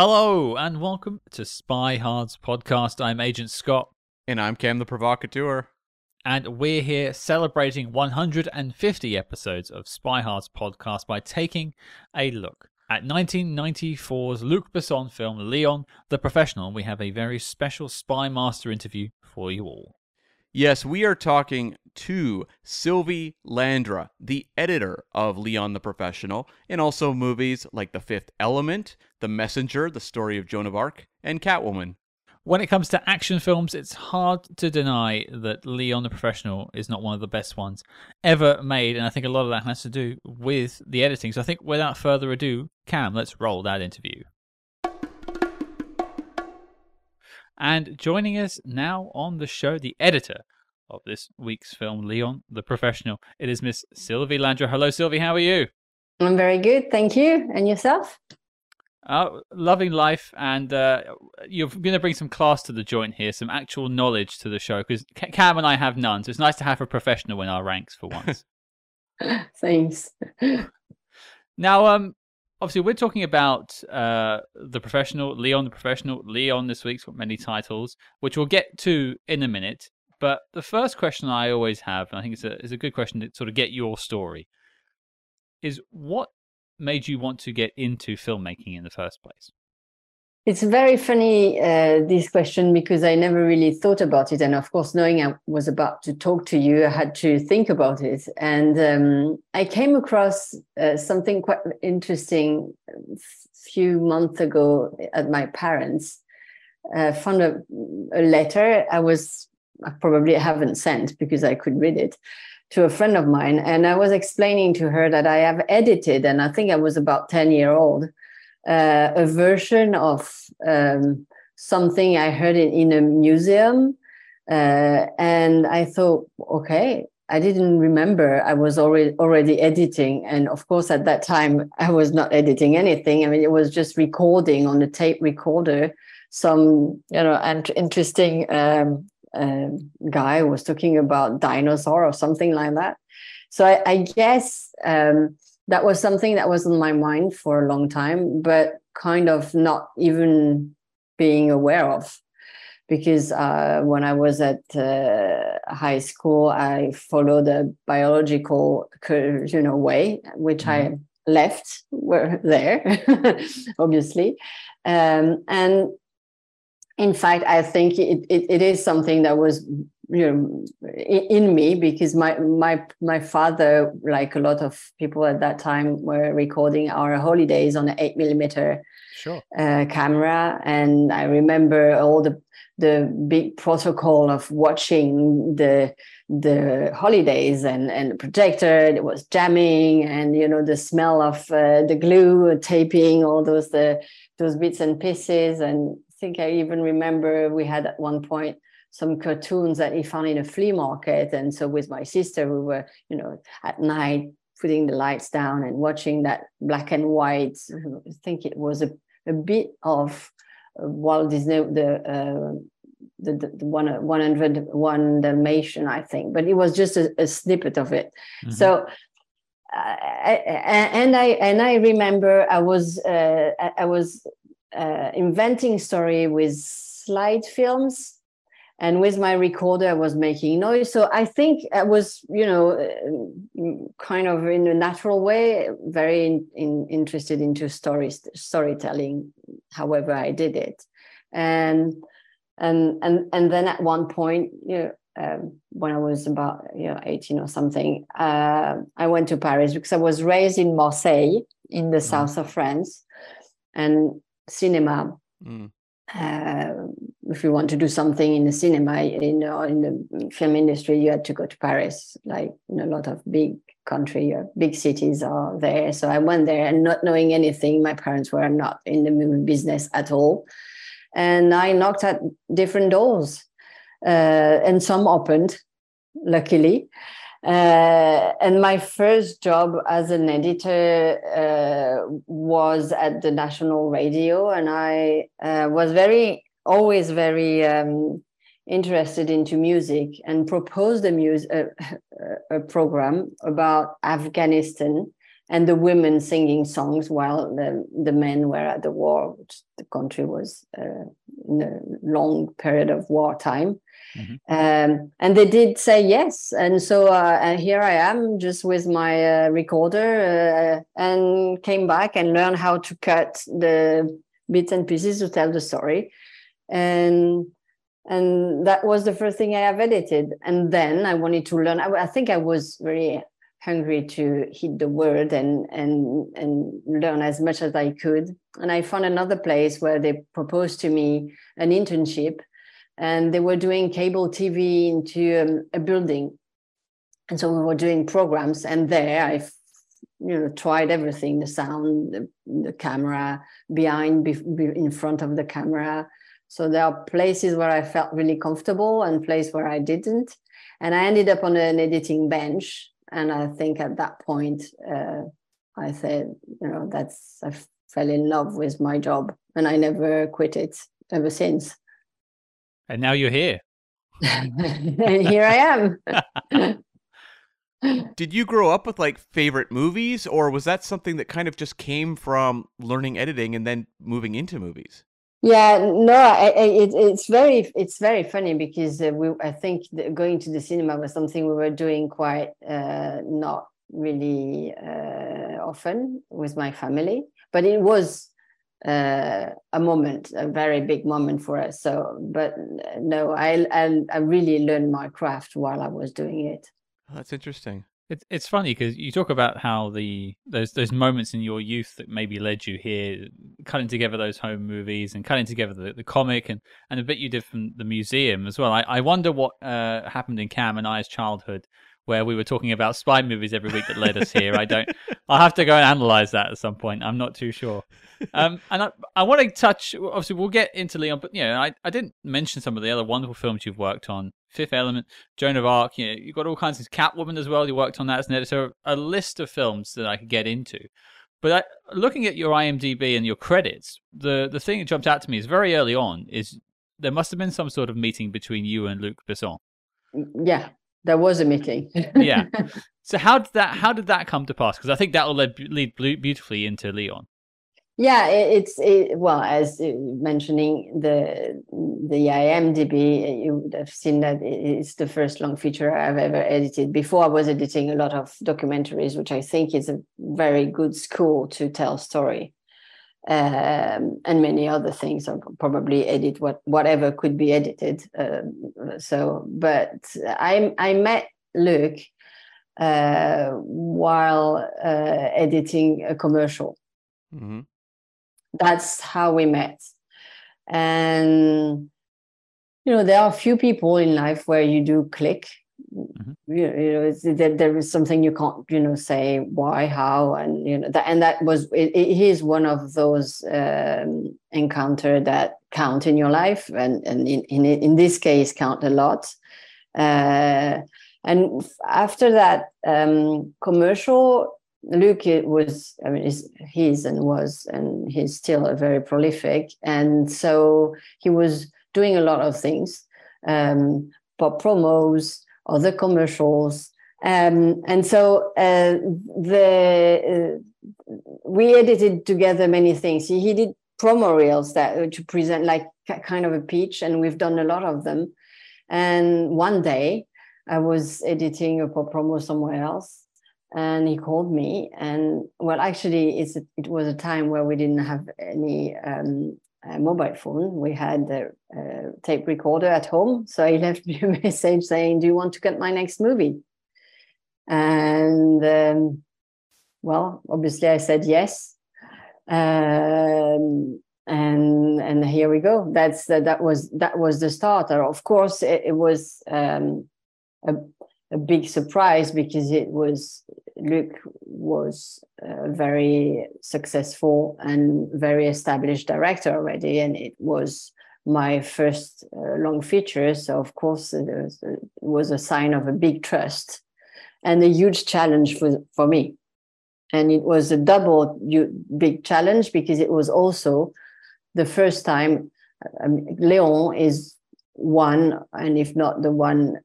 Hello and welcome to SpyHards podcast. I'm Agent Scott. And I'm Cam the Provocateur. And we're here celebrating 150 episodes of SpyHards podcast by taking a look at 1994's Luc Besson film Leon the Professional. We have a very special Spy Master interview for you all. Yes, we are talking to Sylvie Landra, the editor of Leon the Professional, and also movies like The Fifth Element, The Messenger, The Story of Joan of Arc, and Catwoman. When it comes to action films, it's hard to deny that Leon the Professional is not one of the best ones ever made, and I think a lot of that has to do with the editing. So I think without further ado, Cam, let's roll that interview. And joining us now on the show, the editor of this week's film, Leon the Professional, it is Miss Sylvie Landra. Hello, Sylvie. How are you? I'm very good, thank you. And yourself? Uh, loving life, and uh, you're going to bring some class to the joint here, some actual knowledge to the show, because Cam and I have none. So it's nice to have a professional in our ranks for once. Thanks. now, um, obviously we're talking about uh, the professional leon the professional. Leon this week's got many titles which we'll get to in a minute. But the first question i always have and i think it's a, it's a good question to sort of get your story is what made you want to get into filmmaking in the first place it's very funny, uh, this question, because I never really thought about it. And of course, knowing I was about to talk to you, I had to think about it. And um, I came across uh, something quite interesting a few months ago at my parents. I found a, a letter I was, I probably haven't sent because I could read it to a friend of mine. And I was explaining to her that I have edited, and I think I was about 10 year old uh, a version of um, something I heard in, in a museum. Uh, and I thought, okay, I didn't remember I was already already editing, and of course at that time I was not editing anything. I mean, it was just recording on the tape recorder. Some you know, and interesting um, uh, guy was talking about dinosaur or something like that. So I, I guess um, that was something that was on my mind for a long time, but kind of not even being aware of. Because uh, when I was at uh, high school, I followed a biological, you know, way, which mm-hmm. I left were there, obviously. Um, and in fact, I think it, it, it is something that was you know in me because my my my father like a lot of people at that time were recording our holidays on an eight millimeter sure. uh, camera and i remember all the the big protocol of watching the the holidays and and the projector it was jamming and you know the smell of uh, the glue taping all those the those bits and pieces and I think I even remember we had at one point some cartoons that he found in a flea market. And so with my sister, we were, you know, at night putting the lights down and watching that black and white. I think it was a, a bit of Walt Disney, the, uh, the, the, the one, 101 Dalmatian, I think, but it was just a, a snippet of it. Mm-hmm. So, uh, and I and I remember I was uh, I was uh, inventing story with slide films and with my recorder i was making noise. So i think i was you know uh, kind of in a natural way very in, in, interested into stories storytelling however i did it. And and and and then at one point you know um, when I was about you know 18 or something, uh, I went to Paris because I was raised in Marseille in the mm. south of France, and cinema. Mm uh, if you want to do something in the cinema, in, uh, in the film industry, you had to go to Paris. Like in a lot of big country, or big cities are there. So I went there and not knowing anything. My parents were not in the movie business at all, and I knocked at different doors, uh, and some opened, luckily. Uh, and my first job as an editor uh, was at the national radio, and I uh, was very, always very um, interested into music, and proposed a, mus- a, a program about Afghanistan and the women singing songs while the, the men were at the war, the country was uh, in a long period of wartime. Mm-hmm. Um, and they did say yes. And so uh, and here I am just with my uh, recorder uh, and came back and learned how to cut the bits and pieces to tell the story. And and that was the first thing I have edited. And then I wanted to learn. I, I think I was very hungry to hit the word and and and learn as much as I could. And I found another place where they proposed to me an internship, and they were doing cable TV into um, a building, and so we were doing programs. And there I, you know, tried everything: the sound, the, the camera, behind, be, be in front of the camera. So there are places where I felt really comfortable and places where I didn't. And I ended up on an editing bench and I think at that point, uh, I said, you know, that's I fell in love with my job, and I never quit it ever since. And now you're here. and here I am. Did you grow up with like favorite movies, or was that something that kind of just came from learning editing and then moving into movies? Yeah, no, I, I, it, it's very it's very funny because uh, we I think going to the cinema was something we were doing quite uh, not really uh, often with my family, but it was uh, a moment, a very big moment for us. So, but uh, no, I I, I really learned my craft while I was doing it. that's interesting. It's it's funny because you talk about how the those those moments in your youth that maybe led you here, cutting together those home movies and cutting together the, the comic and, and a bit you did from the museum as well. I, I wonder what uh, happened in Cam and I's childhood where we were talking about spy movies every week that led us here. I don't. I'll have to go and analyze that at some point. I'm not too sure. Um, and I, I want to touch. Obviously, we'll get into Leon, but you know, I, I didn't mention some of the other wonderful films you've worked on. Fifth Element, Joan of Arc. You know, you've got all kinds of Catwoman as well. You worked on that as an editor. A list of films that I could get into. But I, looking at your IMDb and your credits, the the thing that jumped out to me is very early on is there must have been some sort of meeting between you and Luc Besson. Yeah, there was a meeting. yeah. So how did that how did that come to pass? Because I think that will lead, lead beautifully into Leon. Yeah, it's it, well as mentioning the the IMDb, you would have seen that it's the first long feature I've ever edited. Before I was editing a lot of documentaries, which I think is a very good school to tell story um, and many other things. I'll probably edit what whatever could be edited. Um, so, but I I met Luc uh, while uh, editing a commercial. Mm-hmm. That's how we met, and you know there are a few people in life where you do click Mm-hmm. You, you know, there, there is something you can't, you know, say why, how, and you know that, and that was it, it is one of those um, encounter that count in your life, and and in in, in this case count a lot. Uh, and after that um, commercial, Luc was, I mean, is, he's and was, and he's still a very prolific, and so he was doing a lot of things, um, pop promos, other commercials. Um, and so uh, the uh, we edited together many things. He, he did promo reels that uh, to present like kind of a pitch, and we've done a lot of them. And one day, I was editing a promo somewhere else, and he called me. And well, actually, it's a, it was a time where we didn't have any um, a mobile phone. We had a, a, tape recorder at home. So he left me a message saying, Do you want to get my next movie? And um, well, obviously, I said yes. Um, and and here we go. That's that was that was the starter. Of course, it, it was um, a a big surprise because it was Luc was a very successful and very established director already, and it was my first uh, long feature. So of course, it was, it was, a sign of a big trust and a huge challenge for for me. And it was a double big challenge because it was also the first time. Um, Leon is one, and if not the one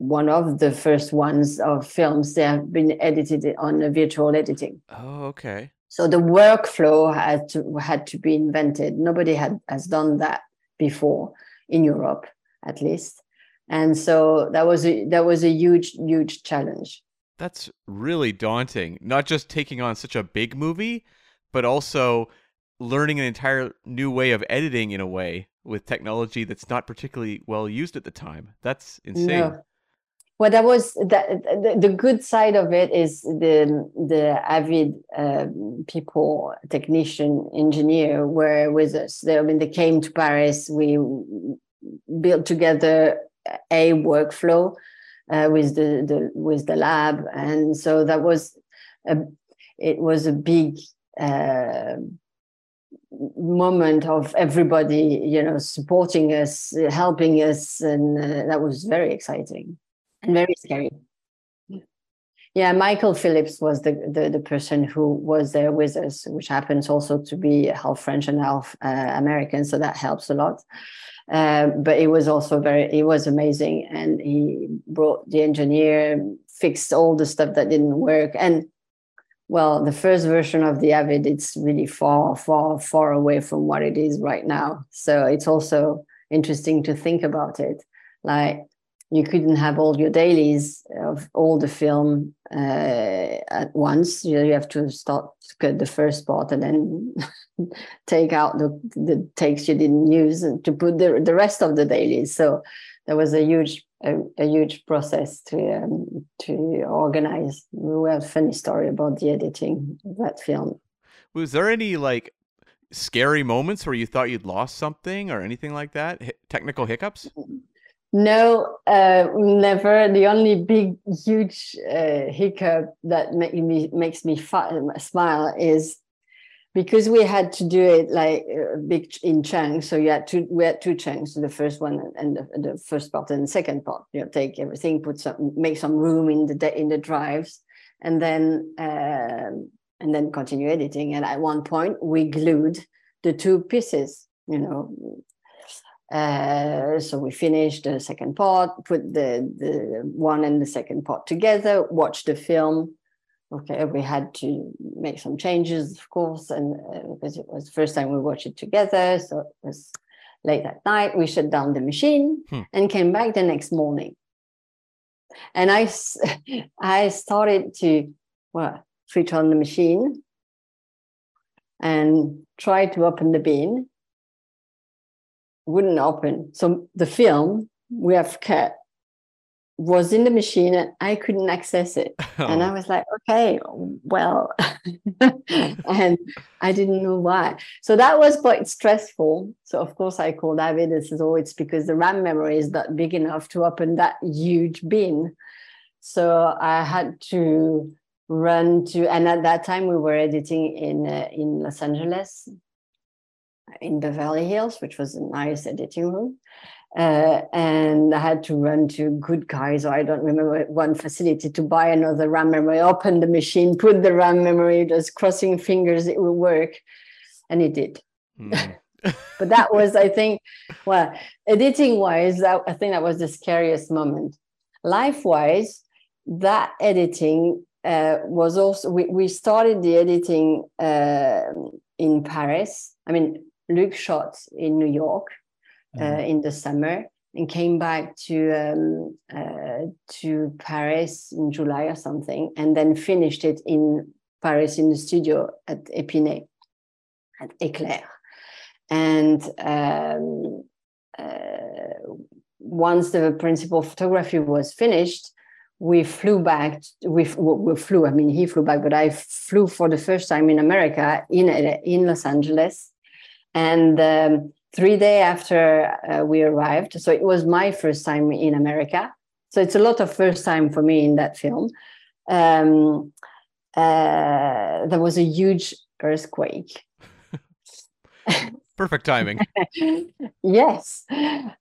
one of the first ones of films. that have been edited on a virtual editing. Oh, okay. So the workflow had to had to be invented. Nobody had has done that before in Europe, at least. And so that was a that was a huge, huge challenge. That's really daunting. Not just taking on such a big movie, but also learning an entire new way of editing in a way with technology that's not particularly well used at the time. That's insane. No. Well, that was that. The, the, good side of it is the the avid uh, people, technician, engineer, were with us. They, I mean, they came to Paris. We built together a workflow uh, with the, the with the lab, and so that was a it was a big uh, moment of everybody, you know, supporting us, helping us, and uh, that was very exciting and very scary. Yeah, Michael Phillips was the, the, the person who was there with us, which happens also to be half French and half uh, American, so that helps a lot. Uh, but it was also very, it was amazing, and he brought the engineer, fixed all the stuff that didn't work, and well, the first version of the Avid, it's really far, far, far away from what it is right now. So it's also interesting to think about it. Like you couldn't have all your dailies of all the film uh, at once. You, know, you have to start cut the first part and then take out the, the takes you didn't use and to put the, the rest of the dailies. So there was a huge a, a huge process to um, to organize. We have a funny story about the editing of that film. Was there any like scary moments where you thought you'd lost something or anything like that? H- technical hiccups? No, uh, never. The only big, huge uh, hiccup that make me makes me smile is because we had to do it like uh, big in chunks. So you had two, we had two chunks, the first one and the, the, first part and the second part. You know, take everything, put some, make some room in the in the drives, and then uh, and then continue editing. And at one point, we glued the two pieces. You know, uh, so we finished the second part, put the the one and the second part together, watched the film okay, we had to make some changes, of course, and uh, because it was the first time we watched it together, so it was late at night. We shut down the machine hmm. and came back the next morning. And I, I started to well switch on the machine and try to open the bin. Wouldn't open. So the film we have cut was in the machine and I couldn't access it. Oh. And I was like, okay, well, and I didn't know why. So that was quite stressful. So of course I called Avid and says, oh, it's because the RAM memory is not big enough to open that huge bin. So I had to run to, and at that time we were editing in uh, in Los Angeles, in Beverly Hills, which was a nice editing room. Uh, and I had to run to Good Guys, or I don't remember one facility to buy another RAM memory, open the machine, put the RAM memory, just crossing fingers it will work. And it did. Mm. but that was, I think, well, editing wise, I think that was the scariest moment. Life wise, that editing uh, was also, we, we started the editing uh, in Paris. I mean, Luc shot in New York uh, mm-hmm. in the summer and came back to um, uh, to Paris in July or something, and then finished it in Paris in the studio at Epinay, at Eclair. And um, uh, once the principal photography was finished, we flew back. We, we flew. I mean, he flew back, but I flew for the first time in America in in Los Angeles, and. Um, three days after uh, we arrived. So it was my first time in America. So it's a lot of first time for me in that film. Um, uh, there was a huge earthquake. Perfect timing. yes,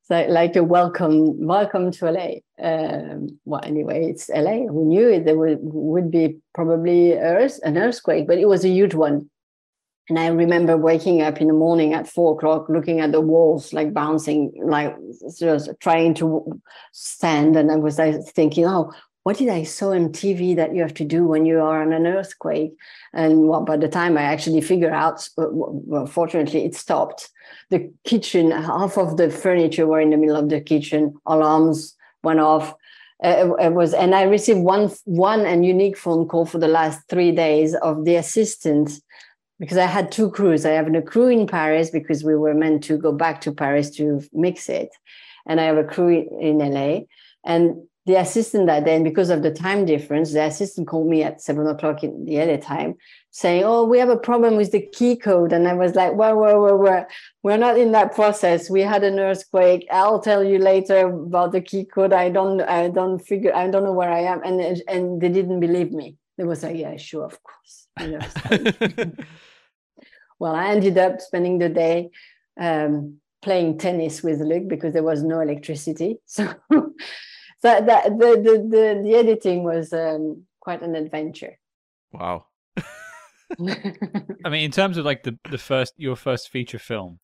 so like a welcome, welcome to LA. Um, well, anyway, it's LA. We knew it, there would, would be probably earth, an earthquake, but it was a huge one and I remember waking up in the morning at four o'clock, looking at the walls, like bouncing, like just trying to stand. And I was like, thinking, oh, what did I saw on TV that you have to do when you are on an earthquake? And well, by the time I actually figure out, uh, well, fortunately, it stopped. The kitchen, half of the furniture were in the middle of the kitchen. Alarms went off. Uh, it was, and I received one one and unique phone call for the last three days of the assistant because I had two crews. I have a crew in Paris because we were meant to go back to Paris to mix it, and I have a crew in LA. And the assistant that day, because of the time difference, the assistant called me at seven o'clock in the LA time, saying, "Oh, we have a problem with the key code." And I was like, "Well, well, well, well, we're not in that process. We had an earthquake. I'll tell you later about the key code. I don't, I don't figure, I don't know where I am." And and they didn't believe me. They was like, "Yeah, sure, of course." well, I ended up spending the day um, playing tennis with Luc because there was no electricity. So, so that the, the the the editing was um, quite an adventure. Wow. I mean, in terms of like the the first your first feature film,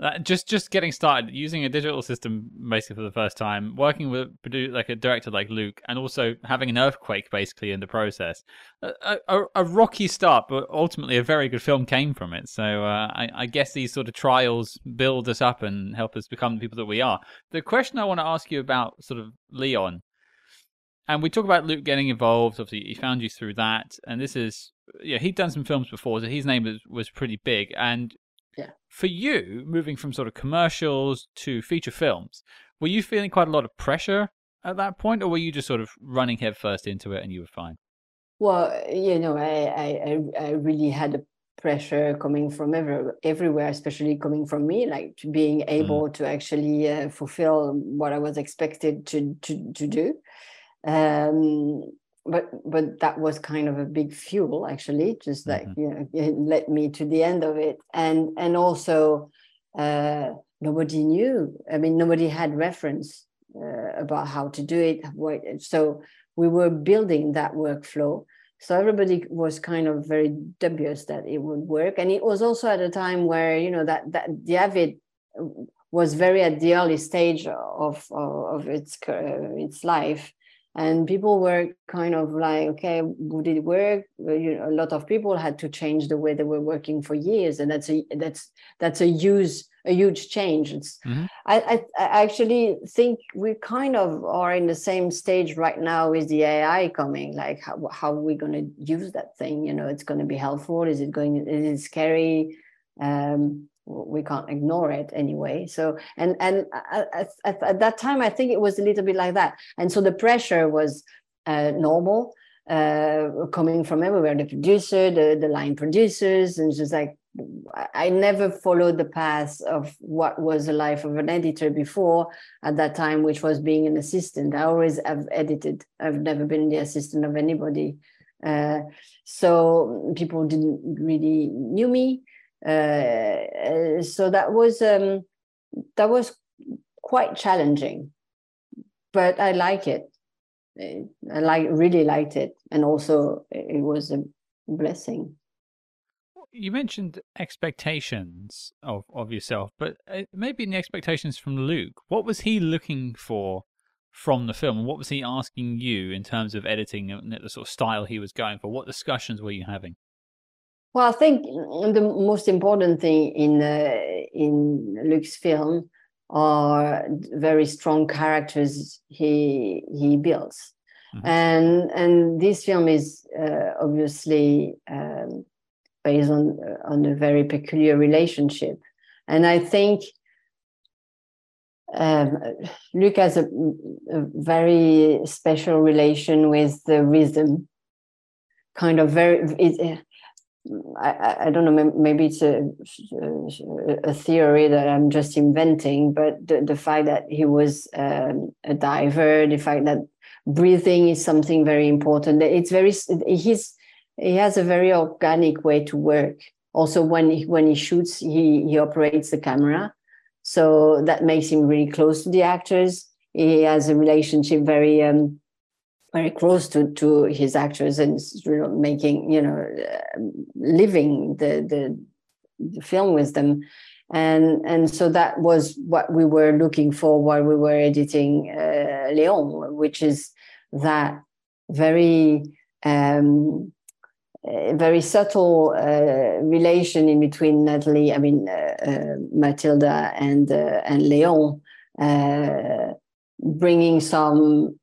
uh, just just getting started using a digital system basically for the first time, working with like a director like Luc, and also having an earthquake basically in the process. A, a, a rocky start, but ultimately a very good film came from it. So uh, I, I, guess these sort of trials build us up and help us become the people that we are. The question I want to ask you about sort of Leon, and we talk about Luc getting involved. Obviously, he found you through that, and this is yeah he'd done some films before, so his name was was pretty big, and yeah. For you, moving from sort of commercials to feature films, were you feeling quite a lot of pressure at that point, or were you just sort of running headfirst into it and you were fine? Well, you know, I I, I really had a pressure coming from every, everywhere, especially coming from me, like being mm. able mm. to actually uh, fulfill what I was expected to to to do. Um, but but that was kind of a big fuel actually just like mm-hmm. you know it led me to the end of it. And and also uh, nobody knew. I mean nobody had reference uh, about how to do it so we were building that workflow. So everybody was kind of very dubious that it would work. And it was also at a time where you know that that the avid was very at the early stage of of, of its uh, its life and people were kind of like okay would it work? You know, a lot of people had to change the way they were working for years and that's a that's that's a huge a huge change. Mm-hmm. I, I, I actually think we kind of are in the same stage right now with the ai coming like how, how are we going to use that thing? You know it's going to be helpful? Is it going is it scary? Um we can't ignore it anyway. So and and at, at, at, that time i think it was a little bit like that. And so the pressure was uh, normal uh, coming from everywhere the producer the, the line producers and just like i never followed the path of what was the life of an editor before at that time which was being an assistant. I always have edited. I've never been the assistant of anybody. Uh, so people didn't really knew me uh, so that was um, that was quite challenging, but I like it. I like really liked it, and also it was a blessing. You mentioned expectations of of yourself, but uh, maybe in the expectations from Luc. what was he looking for from the film? What was he asking you in terms of editing and the sort of style he was going for? What discussions were you having? Well, I think the most important thing in uh, in Luc's film are very strong characters he he builds, mm-hmm. and and this film is uh, obviously um, based on on a very peculiar relationship, and I think. Um, Luc has a, a very special relation with the rhythm, kind of very. It, I, I don't know, maybe it's a, a theory that I'm just inventing, but the, the fact that he was um, a diver, the fact that breathing is something very important. It's very, he's, he has a very organic way to work. Also, when he, when he shoots, he, he operates the camera. So that makes him really close to the actors. He has a relationship very, um, very close to to his actors and making you know uh, living the, the the film with them. And and so that was what we were looking for while we were editing uh, Leon, which is that very um, uh, very subtle uh, relation in between Natalie, I mean uh, uh Mathilda and and Leon, bringing some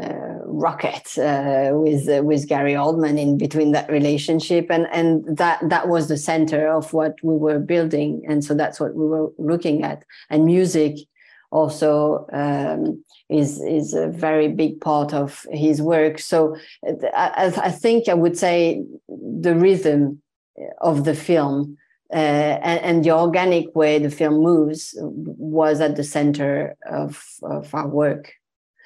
uh, rocket uh, with uh, with Gary Oldman in between that relationship, and and that that was the center of what we were building, and so that's what we were looking at. And music also um, is is a very big part of his work. So I, I think I would say the rhythm of the film. Uh, and, and, the organic way the film moves was at the center of, of our work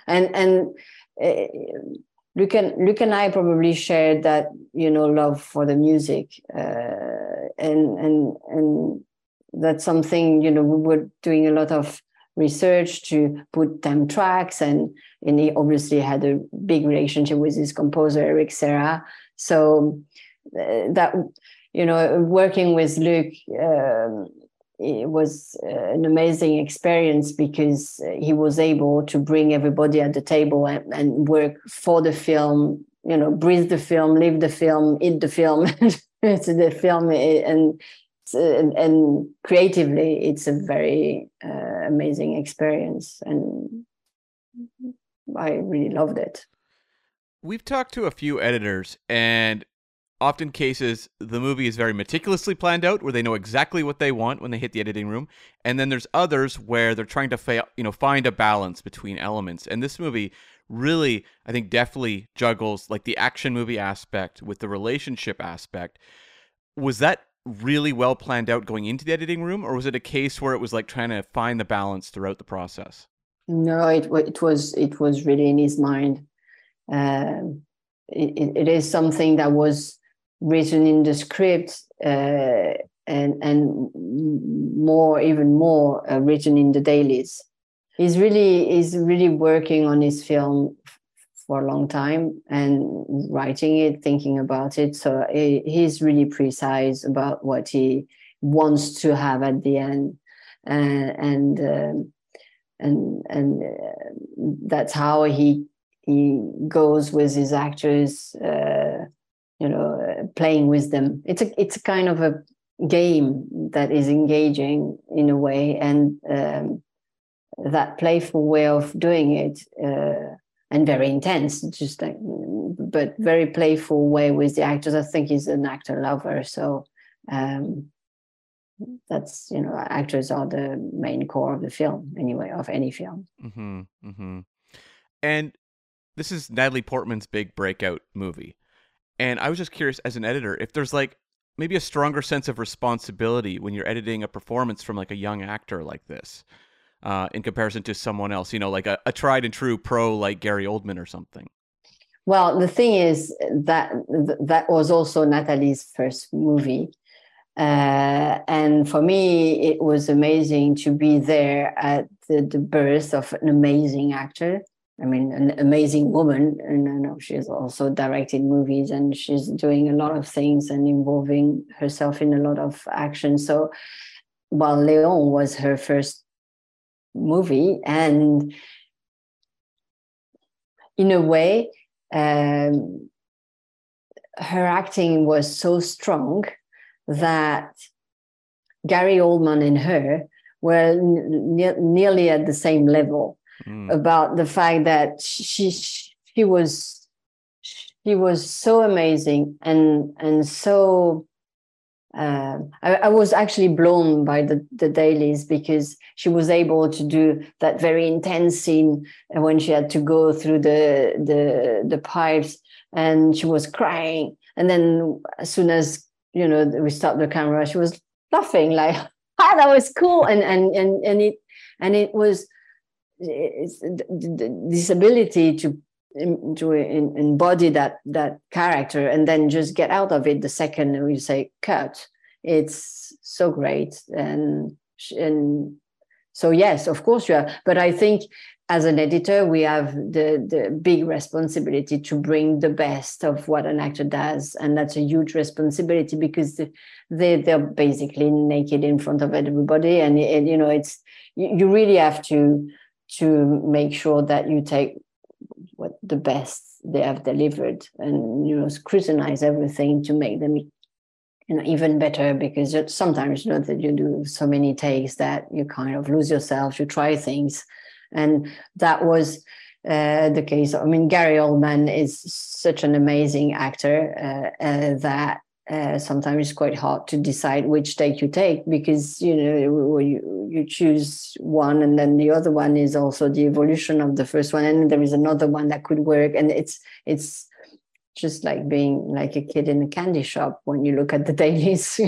and and uh, Luc and Luc and I probably shared that you know love for the music, uh, and and and that's something you know we were doing a lot of research to put them tracks, and and he obviously had a big relationship with his composer Eric Serra, so uh, that you know working with Luc. Um, it was uh, an amazing experience because he was able to bring everybody at the table and, and work for the film you know breathe the film live the film eat the film the film and and, and creatively it's a very uh, amazing experience and i really loved it. We've talked to a few editors and often cases the movie is very meticulously planned out where they know exactly what they want when they hit the editing room. And then there's others where they're trying to fa- you know find a balance between elements. And this movie really i think definitely juggles like the action movie aspect with the relationship aspect. Was that really well planned out going into the editing room or was it a case where it was like trying to find the balance throughout the process? No it, it was it was really in his mind. Uh, it, it is something that was written in the script uh, and and more even more uh, written in the dailies. He's really he's really working on his film for a long time and writing it thinking about it. So he, he's really precise about what he wants to have at the end. Uh, and um, and and uh, that's how he he goes with his actors uh, playing with them. It's a it's a kind of a game that is engaging in a way and um, that playful way of doing it uh, and very intense just like, but very playful way with the actors. I think he's an actor lover so um, that's you know actors are the main core of the film anyway of any film. Mm-hmm, mm-hmm. and this is natalie portman's big breakout movie and I was just curious as an editor if there's like maybe a stronger sense of responsibility when you're editing a performance from like a young actor like this uh, in comparison to someone else, you know, like a, a tried and true pro like Gary Oldman or something. Well, the thing is that that was also Natalie's first movie. Uh, and for me, it was amazing to be there at the, the birth of an amazing actor I mean, an amazing woman, and I know she's also directed movies and she's doing a lot of things and involving herself in a lot of action. So, while Leon was her first movie, and in a way, um, her acting was so strong that Gary Oldman and her were nearly at the same level mm. about the fact that she she was she was so amazing and and so uh, I, I, was actually blown by the, the dailies because she was able to do that very intense scene when she had to go through the the the pipes and she was crying and then as soon as you know we stopped the camera she was laughing like ah that was cool and and and and it and it was this ability to to embody that that character and then just get out of it the second we say cut it's so great and and so yes of course you are but i think as an editor, we have the the big responsibility to bring the best of what an actor does, and that's a huge responsibility because they they're basically naked in front of everybody, and, and you know it's you really have to to make sure that you take what the best they have delivered and you know scrutinize everything to make them you know even better because sometimes you know that you do so many takes that you kind of lose yourself you try things and that was uh, the case. I mean, Gary Oldman is such an amazing actor uh, uh, that uh, sometimes it's quite hard to decide which take you take because you know you you choose one and then the other one is also the evolution of the first one and there is another one that could work and it's it's just like being like a kid in a candy shop when you look at the dailies.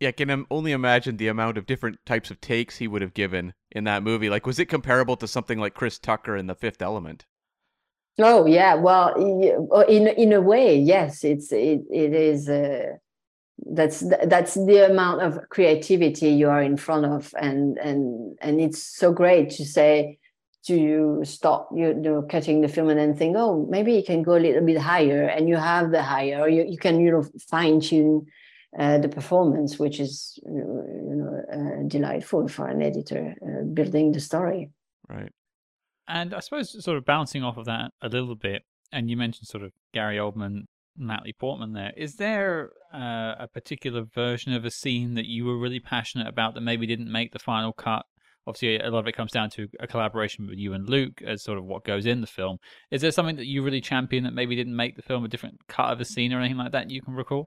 yeah, can only imagine the amount of different types of takes he would have given in that movie. Like, was it comparable to something like Chris Tucker in The Fifth Element? Oh yeah, well, in in a way, yes, it's it it is. Uh, that's that's the amount of creativity you are in front of, and and and it's so great to say to you stop you know cutting the film and then think, oh, maybe you can go a little bit higher, and you have the higher, or you you can you know fine tune uh, the performance, which is you know uh, delightful for an editor uh, building the story. Right. And I suppose sort of bouncing off of that a little bit, and you mentioned sort of Gary Oldman, Natalie Portman. There is there uh, a particular version of a scene that you were really passionate about that maybe didn't make the final cut? Obviously, a lot of it comes down to a collaboration with you and Luc as sort of what goes in the film. Is there something that you really champion that maybe didn't make the film a different cut of a scene or anything like that you can recall?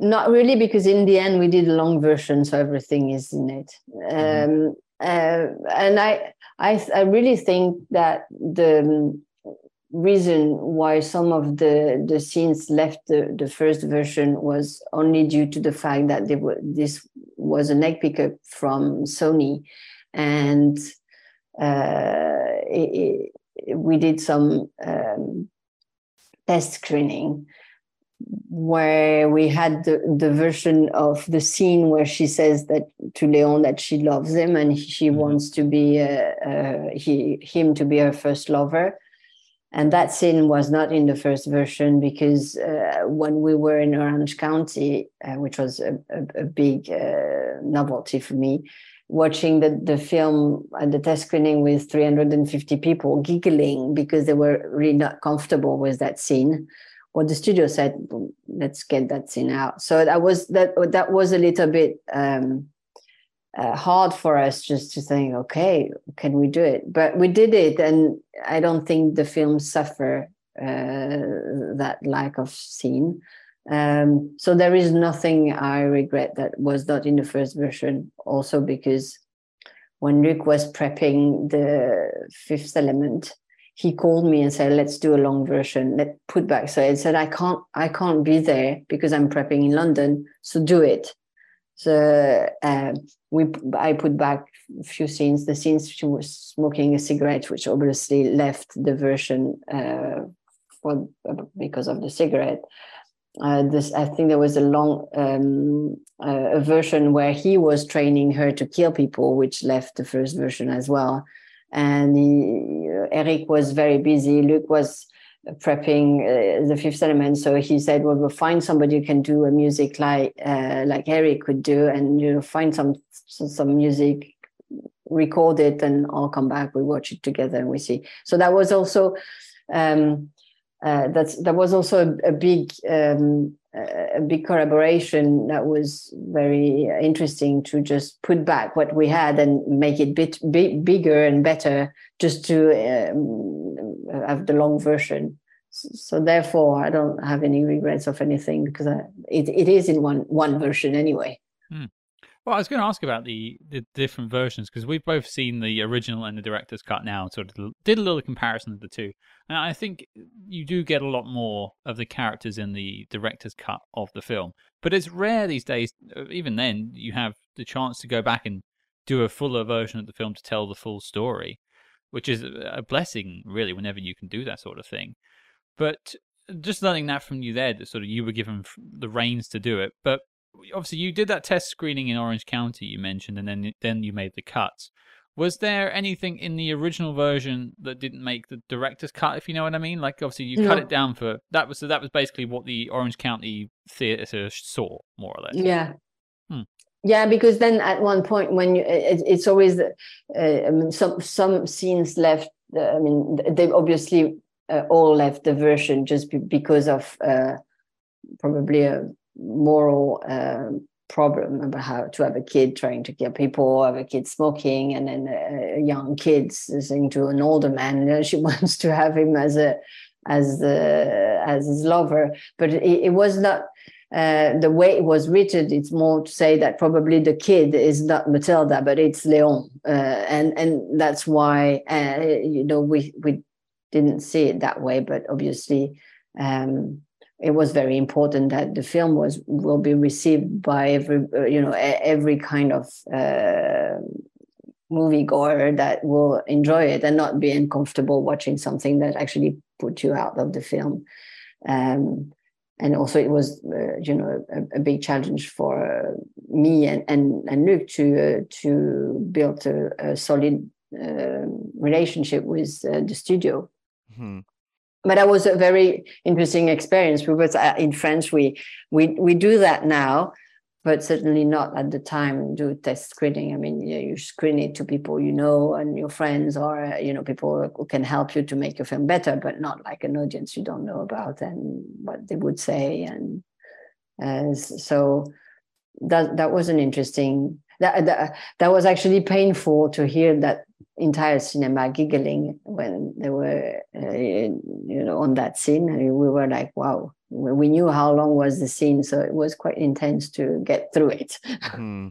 Not really, because in the end we did a long version, so everything is in it. Mm-hmm. Um, uh, and I, I, I really think that the reason why some of the the scenes left the, the first version was only due to the fact that they were this was an egg pickup from Sony, and uh, it, it, we did some um, test screening where we had the, the version of the scene where she says that to Leon that she loves him and she mm-hmm. wants to be uh, uh, he him to be her first lover. And that scene was not in the first version because uh, when we were in Orange County, uh, which was a, a, a big uh, novelty for me, watching the, the film at the test screening with 350 people giggling because they were really not comfortable with that scene what the studio said let's get that scene out. So that was that that was a little bit um, uh, hard for us just to think okay can we do it? But we did it and i don't think the film suffer uh, that lack of scene. Um, so there is nothing i regret that was not in the first version. Also because when Luc was prepping the fifth element he called me and said, "Let's do a long version. Let put back." So I said, "I can't, I can't be there because I'm prepping in London. So do it." So uh, we, I put back a few scenes. The scenes she was smoking a cigarette, which obviously left the version uh, for because of the cigarette. Uh, this, I think there was a long um, uh, a version where he was training her to kill people, which left the first version as well and he, Eric was very busy. Luc was prepping uh, the Fifth Element, so he said, "Well, we'll find somebody who can do a music like uh, like Eric could do, and you know, find some some music." record it and I'll come back. We watch it together and we see. So that was also um, uh, that's that was also a, a big um, a big collaboration that was very interesting to just put back what we had and make it bit, bit bigger and better just to um, have the long version so therefore i don't have any regrets of anything because I, it, it is in one one version anyway hmm. Well, I was going to ask about the, the different versions because we've both seen the original and the director's cut now, and sort of did a little comparison of the two. And I think you do get a lot more of the characters in the director's cut of the film. But it's rare these days, uh, even then, you have the chance to go back and do a fuller version of the film to tell the full story, which is a blessing, really, whenever you can do that sort of thing. But just learning that from you there, that sort of you were given the reins to do it. But obviously you did that test screening in Orange County you mentioned, and then then you made the cuts. Was there anything in the original version that didn't make the director's cut? If you know what I mean, like obviously you No. cut it down for that was so that was basically what the Orange County theater saw, more or less. Yeah. Hmm. Yeah, because then at one point when you, it, it's always uh, I mean, some some scenes left. Uh, I mean, they obviously uh, all left the version just be, because of uh, probably a moral um problem about how to have a kid trying to kill people, have a kid smoking, and then a, young kid saying to an older man, she wants to have him as a as the as his lover, but it, it was not uh, the way it was written, it's more to say that probably the kid is not Mathilda, but it's Leon, uh, and and that's why uh, you know we we didn't see it that way, but obviously um, it was very important that the film was will be received by every uh, you know every kind of uh, moviegoer that will enjoy it and not be uncomfortable watching something that actually put you out of the film. Um, and also it was uh, you know a, a big challenge for uh, me and and, and Luc to uh, to build a, a solid uh, relationship with uh, the studio. Hmm. But that was a very interesting experience because uh, in French we we we do that now, but certainly not at the time do test screening. I mean, you, you screen it to people you know and your friends or uh, you know people who can help you to make your film better, but not like an audience you don't know about and what they would say. And uh, so that that was an interesting. That, that that was actually painful to hear that entire cinema giggling when they were uh, you know on that scene and we were like wow we knew how long was the scene so it was quite intense to get through it Hmm.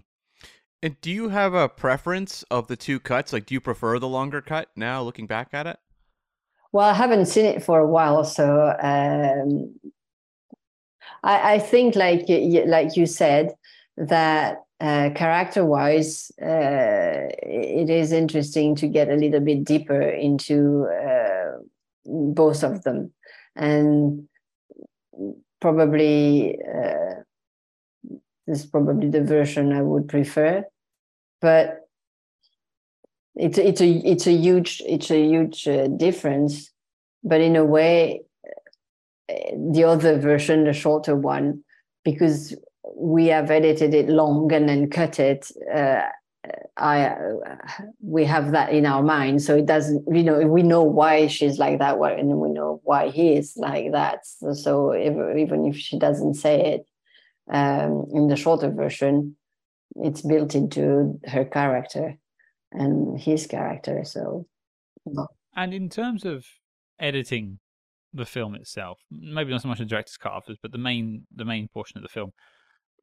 And do you have a preference of the two cuts? Like, do you prefer the longer cut now, looking back at it? well i haven't seen it for a while so um i i think like like you said that uh, character wise uh, it is interesting to get a little bit deeper into uh, both of them and probably uh, this is probably the version I would prefer, but it's it's a it's a huge it's a huge uh, difference. But in a way, uh, the other version, the shorter one, because we have edited it long and then cut it. Uh, I we have that in our mind, so it doesn't. You know, we know why she's like that, and we know why he is like that. So, so if, even if she doesn't say it um, in the shorter version, it's built into her character and his character. So, And in terms of editing the film itself, maybe not so much the director's cut but the main the main portion of the film.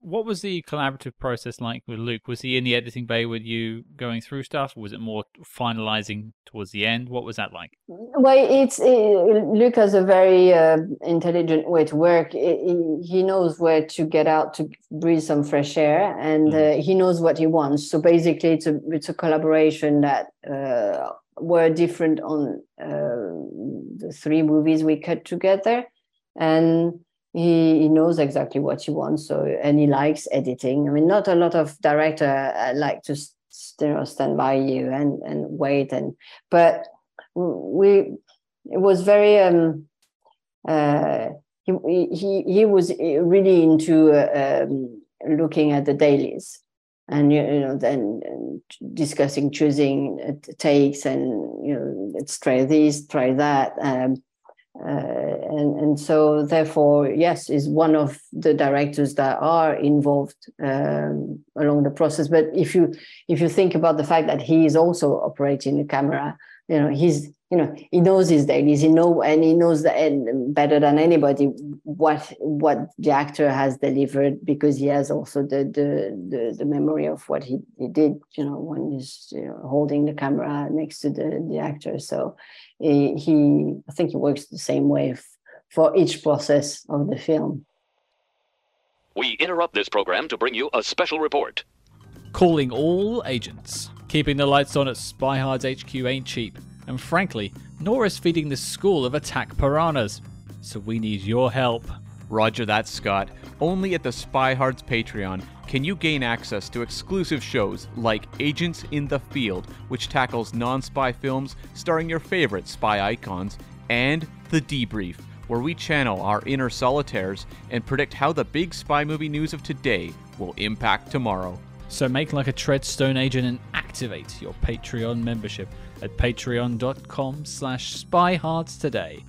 What was the collaborative process like with Luc? Was he in the editing bay with you going through stuff? Was it more finalizing towards the end? What was that like? well, it's it, Luc has a very uh, intelligent way to work. He- he, he knows where to get out to breathe some fresh air, and uh, he knows what he wants. So basically, it's a it's a collaboration that uh, were different on uh, the three movies we cut together, and he, he knows exactly what he wants. So and he likes editing. I mean, not a lot of director uh, like to you know stand by you and and wait and but we it was very um uh he he he was really into uh, um, looking at the dailies and you you know then discussing choosing uh, takes and you know let's try this try that um uh, and and so therefore yes is one of the directors that are involved um, along the process. But if you if you think about the fact that he is also operating the camera you know he's you know he knows his dailies. He know and he knows that better than anybody what what the actor has delivered because he has also the the the, the memory of what he, he did you know when he's you know, holding the camera next to the the actor. So he, he i think he works the same way f- for each process of the film We interrupt this program to bring you a special report. Calling all agents. Keeping the lights on at SpyHards' HQ ain't cheap. And frankly, nor is feeding the school of attack piranhas. So we need your help. Roger that, Scott. Only at the SpyHards Patreon can you gain access to exclusive shows like Agents in the Field, which tackles non spy films starring your favorite spy icons, and The Debrief, where we channel our inner solitaires and predict how the big spy movie news of today will impact tomorrow. So make like a Treadstone agent and activate your Patreon membership at patreon.com slash spyhards today.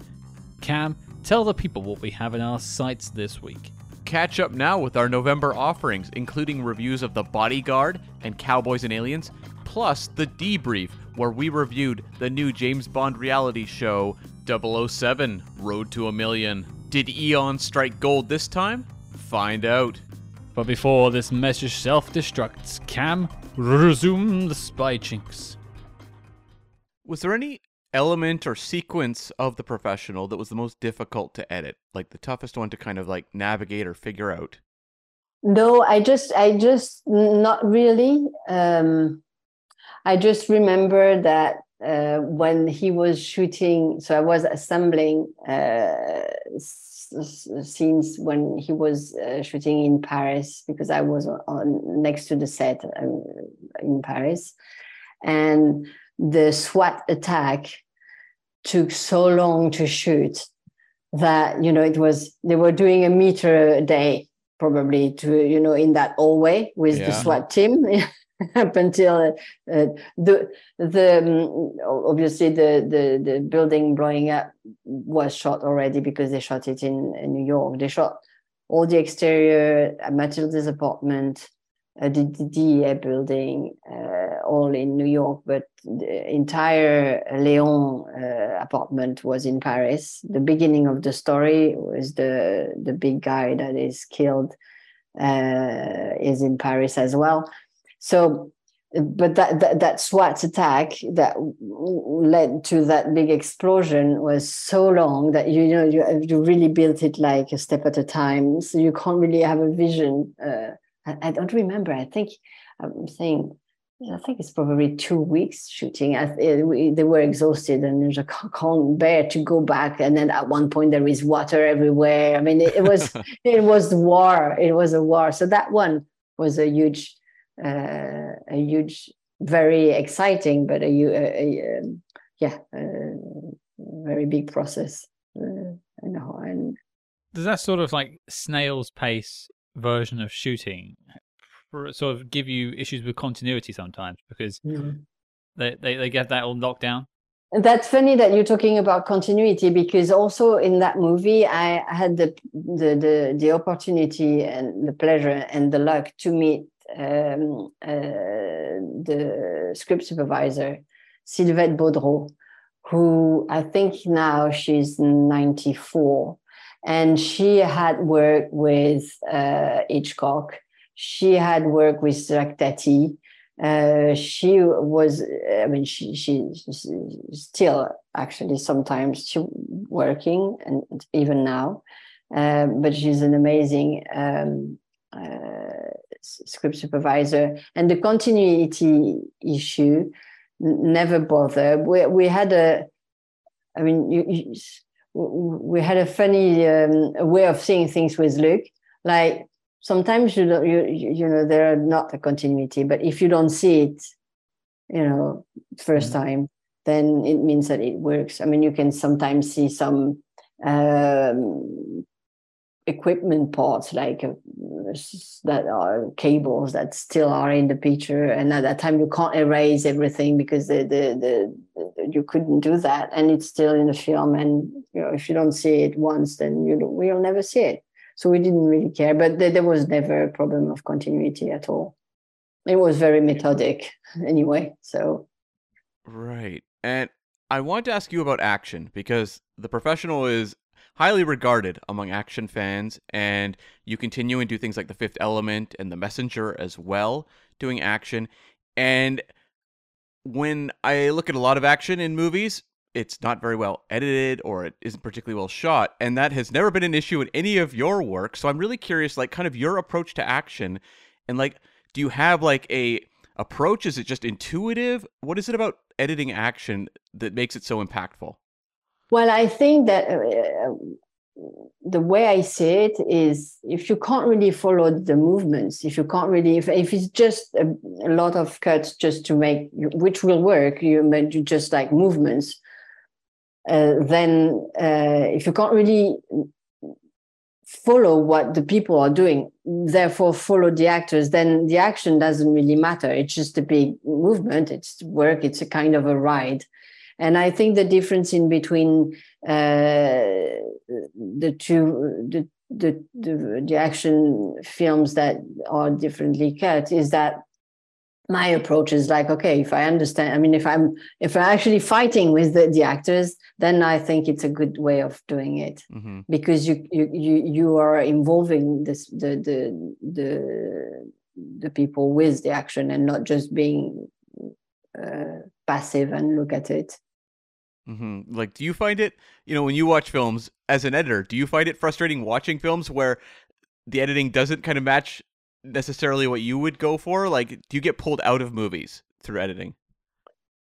Cam, tell the people what we have in our sights this week. Catch up now with our November offerings, including reviews of The Bodyguard and Cowboys and Aliens, plus The Debrief, where we reviewed the new James Bond reality show 007 Road to a Million. Did Eon strike gold this time? Find out. But before this message self destructs, Cam, resume the spy chinks. Was there any element or sequence of the professional that was the most difficult to edit? Like the toughest one to kind of like navigate or figure out? No, I just, I just, not really. Um, I just remember that uh, when he was shooting, so I was assembling uh, scenes when he was uh, shooting in Paris because I was on, on next to the set um, in Paris, and the SWAT attack took so long to shoot that you know it was they were doing a meter a day probably to you know in that hallway with Yeah. the SWAT team up until uh, uh, the the um, obviously the, the the building blowing up was shot already because they shot it in, in New York. They shot all the exterior at Mathilda's apartment, uh, the, the DEA building, uh, all in New York, but the entire Leon uh, apartment was in Paris. The beginning of the story was the the big guy that is killed uh, is in Paris as well. So, but that that, that SWAT attack that led to that big explosion was so long that you know you you really built it like a step at a time. So you can't really have a vision. Uh, I, I don't remember. I think I'm saying. I think it's probably two weeks shooting. I, th- we, they were exhausted and just can't- bear to go back. And then at one point there is water everywhere. I mean, it, it was it was war. It was a war. So that one was a huge, uh, a huge, very exciting, but a, a, a um, yeah, a very big process. Uh, and, and Does that sort of like snail's pace version of shooting sort of give you issues with continuity sometimes because they, they, they get that all locked down? That's funny that you're talking about continuity because also in that movie I had the the the, the opportunity and the pleasure and the luck to meet um, uh, the script supervisor Sylvette Baudrot, who I think now she's 94, and she had worked with uh, Hitchcock. She had worked with Jacques uh, she was i mean she, she she's still actually sometimes she working and even now. Um, but she's an amazing um, uh, script supervisor. And the continuity issue never bothered we, we had a i mean you, you, we had a funny um, way of seeing things with luc. Like sometimes you don't you you know there are not a continuity but if you don't see it you know 1st time then it means that it works. I mean you can sometimes see some um, equipment parts like uh, that are cables that still are in the picture and at that time you can't erase everything because the, the, the, the you couldn't do that and it's still in the film and you know if you don't see it once then you don't, we'll never see it so we didn't really care but there, there was never a problem of continuity at all it was very methodic anyway so Right. And I want to ask you about action because the professional is highly regarded among action fans, and you continue and do things like the Fifth Element and the Messenger as well, doing action. And when I look at a lot of action in movies, it's not very well edited or it isn't particularly well shot, and that has never been an issue in any of your work. So I'm really curious, like, kind of your approach to action, and like, do you have like a approach? Is it just intuitive? What is it about editing action that makes it so impactful? Well, I think that uh, the way I see it is if you can't really follow the movements, if you can't really, if, if it's just a, a lot of cuts just to make, which will work, you, you just like movements, uh, then uh, if you can't really follow what the people are doing, therefore follow the actors, then the action doesn't really matter. It's just a big movement, it's work, it's a kind of a ride. And I think the difference in between uh, the two, the, the, the, the action films that are differently cut is that my approach is like okay if i understand i mean if i'm if i'm actually fighting with the, the actors then i think it's a good way of doing it mm-hmm. because you, you you you are involving this the the the the people with the action and not just being uh, passive and look at it Mm-hmm. Like, do you find it, you know, when you watch films as an editor, do you find it frustrating watching films where the editing doesn't kind of match necessarily what you would go for? Like, do you get pulled out of movies through editing?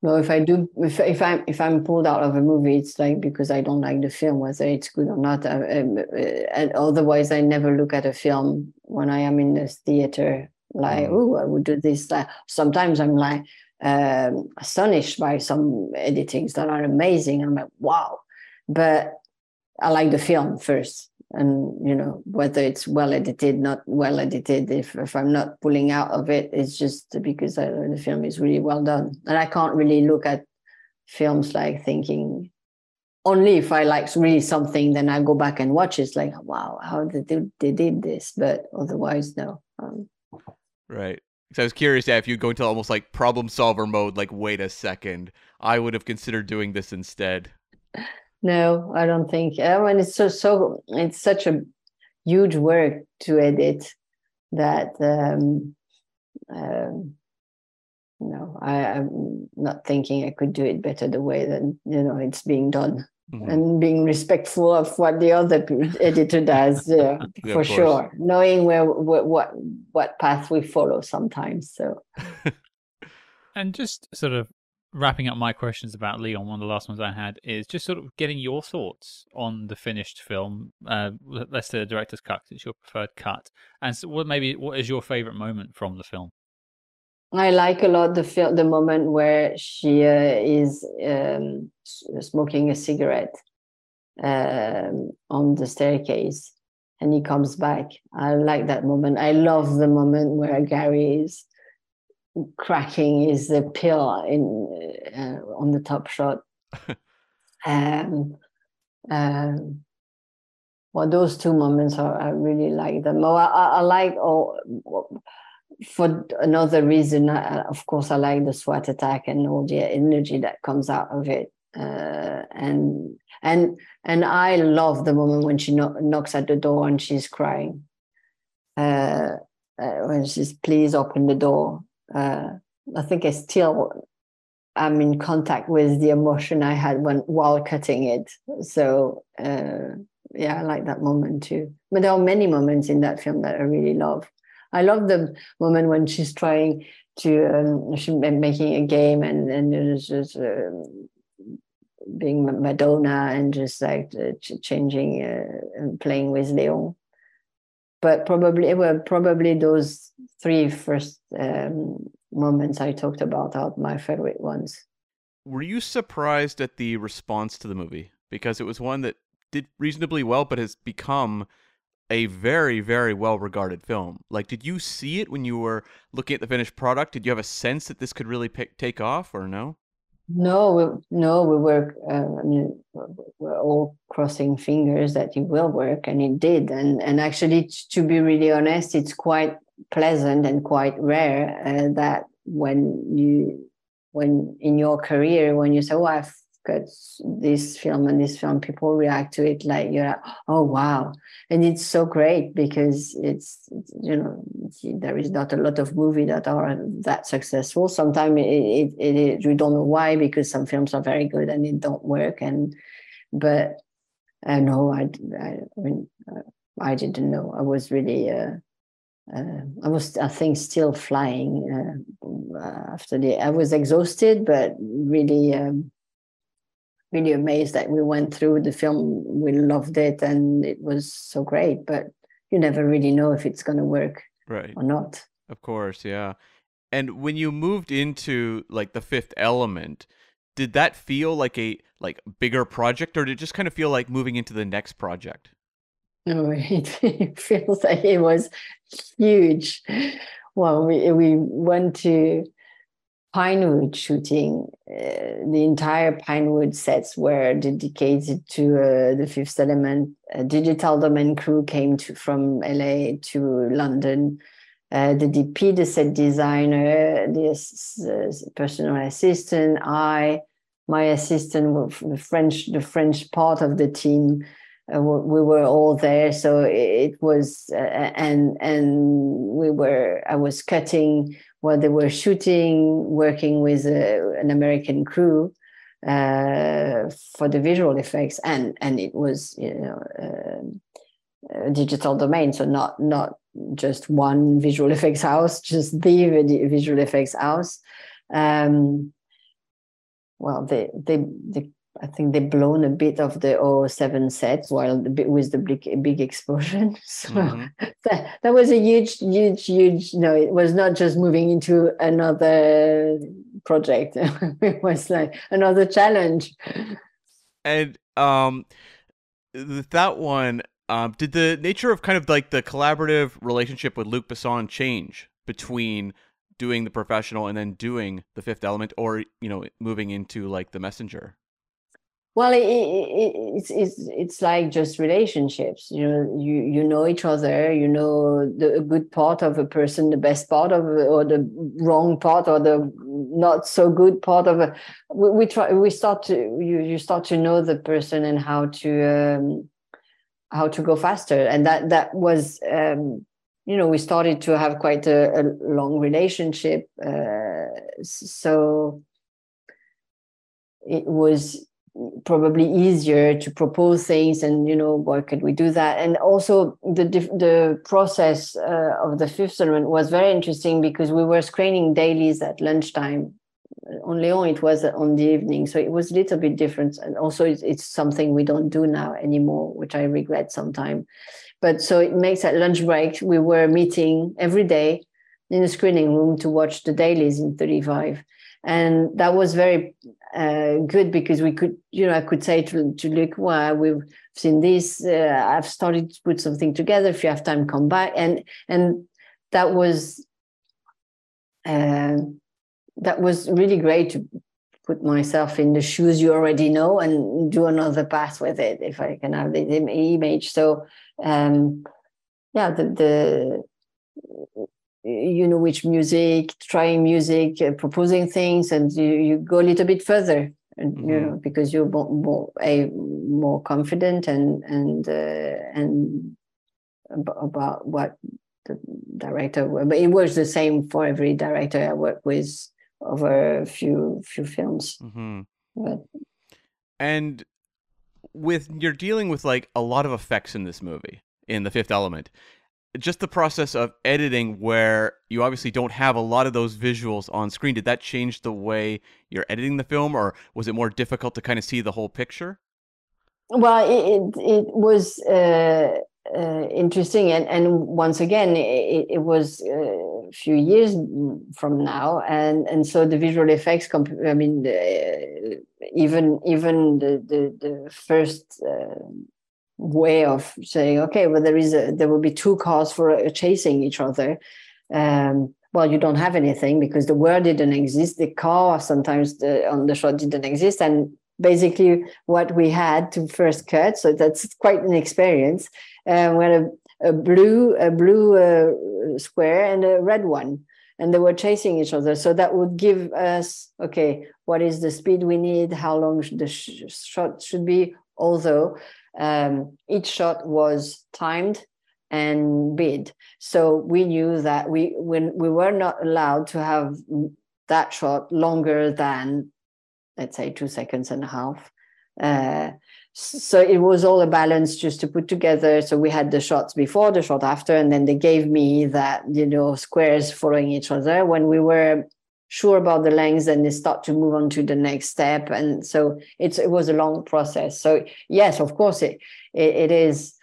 No, if I do, if if I'm if I'm pulled out of a movie, it's like because I don't like the film, whether it's good or not. Um, uh, and otherwise, I never look at a film when I am in the theater. Like, mm. oh, I would do this. Sometimes I'm like, um, astonished by some editings that are amazing. I'm like, wow. But I like the film first. And, you know, whether it's well edited, not well edited, if, if I'm not pulling out of it, it's just because I, the film is really well done. And I can't really look at films like thinking, only if I like really something, then I go back and watch it. It's like, wow, how did they, they did this? But otherwise, no. Um, right. So I was curious if you go into almost like problem solver mode, like wait a second, I would have considered doing this instead. No, I don't think. I mean, it's so so. It's such a huge work to edit that. Um, um, no, I, am not thinking I could do it better the way that you know it's being done mm-hmm. and being respectful of what the other editor does yeah, yeah, for sure knowing where, where what what path we follow sometimes so and just sort of wrapping up my questions about leon one of the last ones i had is just sort of getting your thoughts on the finished film uh, let's say the director's cut it's your preferred cut and so what maybe what is your favorite moment from the film I like a lot the the moment where she uh, is um, smoking a cigarette um, on the staircase, and he comes back. I like that moment. I love the moment where Gary is cracking is the pill in uh, on the top shot. um, um, well, those two moments are I really like them. Oh, I, I like all for another reason, uh, of course, I like the SWAT attack and all the energy that comes out of it. Uh, and and and I love the moment when she no- knocks at the door and she's crying. Uh, uh when she's please open the door. Uh, I think I still am in contact with the emotion I had when while cutting it. So uh, yeah, I like that moment too. But there are many moments in that film that I really love. I love the moment when she's trying to um, she's making a game and and it's just um, being Madonna and just like uh, changing uh, playing with Leon. But probably well, probably those three first um, moments I talked about are my favorite ones. Were you surprised at the response to the movie because it was one that did reasonably well, but has become a very, very well regarded film. Like, did you see it when you were looking at the finished product? Did you have a sense that this could really pick, take off, or no? No, we, no, we were. Uh, I mean, we're all crossing fingers that it will work, and it did. And and actually, to be really honest, it's quite pleasant and quite rare uh, that when you when in your career when you say, "Oh, I've got this film and this film people react to it like you're like oh wow. And it's so great because it's, you know there is not a lot of movie that are that successful. Sometimes it, it, it, we don't know why because some films are very good and it don't work. And but I, I, I mean uh, I didn't know. I was really uh, uh, I was, I think, still flying uh, after the. I was exhausted, but really um, really amazed that we went through the film. We loved it and it was so great, but you never really know if it's going to work Right. or not. Of course, yeah. And when you moved into like the fifth element, did that feel like a like bigger project or did it just kind of feel like moving into the next project? No, it, it feels like it was huge. Well, we we went to Pinewood shooting. Uh, the entire Pinewood sets were dedicated to uh, the Fifth Element. A digital domain crew came to, from LA to London. Uh, the DP, the set designer, the personal assistant, I, my assistant, the French, the French part of the team. Uh, we were all there, so it, was, uh, and and we were. I was cutting while they were shooting, working with uh, an American crew uh, for the visual effects, and and it was you know a digital domain, so not not just one visual effects house, just the visual effects house. Um, well, they they they. I think they've blown a bit of the 007 sets while the bit with the big big explosion. So Mhm. that, that was a huge, huge, huge. No, it was not just moving into another project. it was like another challenge. And um that one, um did the nature of kind of like the collaborative relationship with Luc Besson change between doing the professional and then doing the fifth element or you know moving into like the messenger? Well, it, it, it, it's it's it's like just relationships. You know, you you know each other. You know the good part of a person, the best part of, or the wrong part, or the not so good part of a. We, we try. We start to you you start to know the person and how to um, how to go faster, and that that was. Um, you know, we started to have quite a, a long relationship, uh, so it was probably easier to propose things and you know why could we do that? And also the the process uh, of the fifth element was very interesting because we were screening dailies at lunchtime. On Leon it was on the evening. So it was a little bit different. And also it's, it's something we don't do now anymore which I regret sometimes but so it makes at lunch break. We were meeting every day in the screening room to watch the dailies in 35 and that was very uh, good because we could, you know, I could say to, to Luc, well, we've seen this. Uh, I've started to put something together. If you have time, come back. And and that was uh, that was really great to put myself in the shoes you already know and do another pass with it if I can have the image. So um, yeah, the the you know which music trying music uh, proposing things and you, you go a little bit further and you Mhm. know because you're more, more a more confident and and uh, and ab- about what the director but it was the same for every director i worked with over a few few films Mhm. but And with you're dealing with like a lot of effects in this movie, in the fifth element. Just the process of editing where you obviously don't have a lot of those visuals on screen, did that change the way you're editing the film or was it more difficult to kind of see the whole picture? well it it, was uh, uh, interesting and and once again it, it was uh, a few years from now and and so the visual effects comp- i mean even even the the, the first uh, way of saying okay well there is a there will be two cars for uh, chasing each other um well you don't have anything because the word didn't exist the car sometimes the, on the shot didn't exist and basically what we had to first cut. So that's quite an experience. Uh, we had a, a blue, a blue uh, square and a red one, and they were chasing each other. So that would give us okay, what is the speed we need? How long the sh- shot should be? Although um, each shot was timed and bid, so we knew that we when we were not allowed to have that shot longer than let's say two seconds and a half. Uh, so it was all a balance just to put together. So we had the shots before, the shot after, and then they gave me that you know squares following each other. When we were sure about the length and they start to move on to the next step and so it's it was a long process so yes of course it it, it is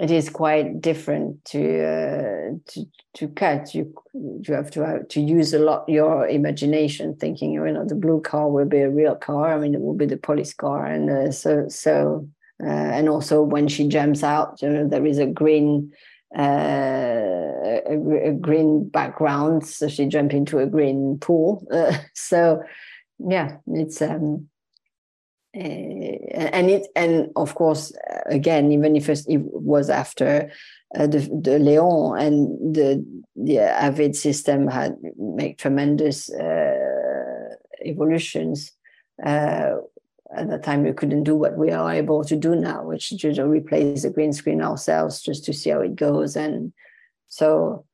it is quite different to uh, to to cut. You you have to have to use a lot your imagination, thinking you know the blue car will be a real car. I mean, it will be the police car, and uh, so so uh, and also when she jumps out, you know, there is a green uh, a, a, green background, so she jump into a green pool. Uh, so yeah, it's um uh, and it and of course again even if it was after uh, the, the Leon and the the Avid system had made tremendous uh, evolutions. Uh, at that time, we couldn't do what we are able to do now, which is to replace the green screen ourselves just to see how it goes. And so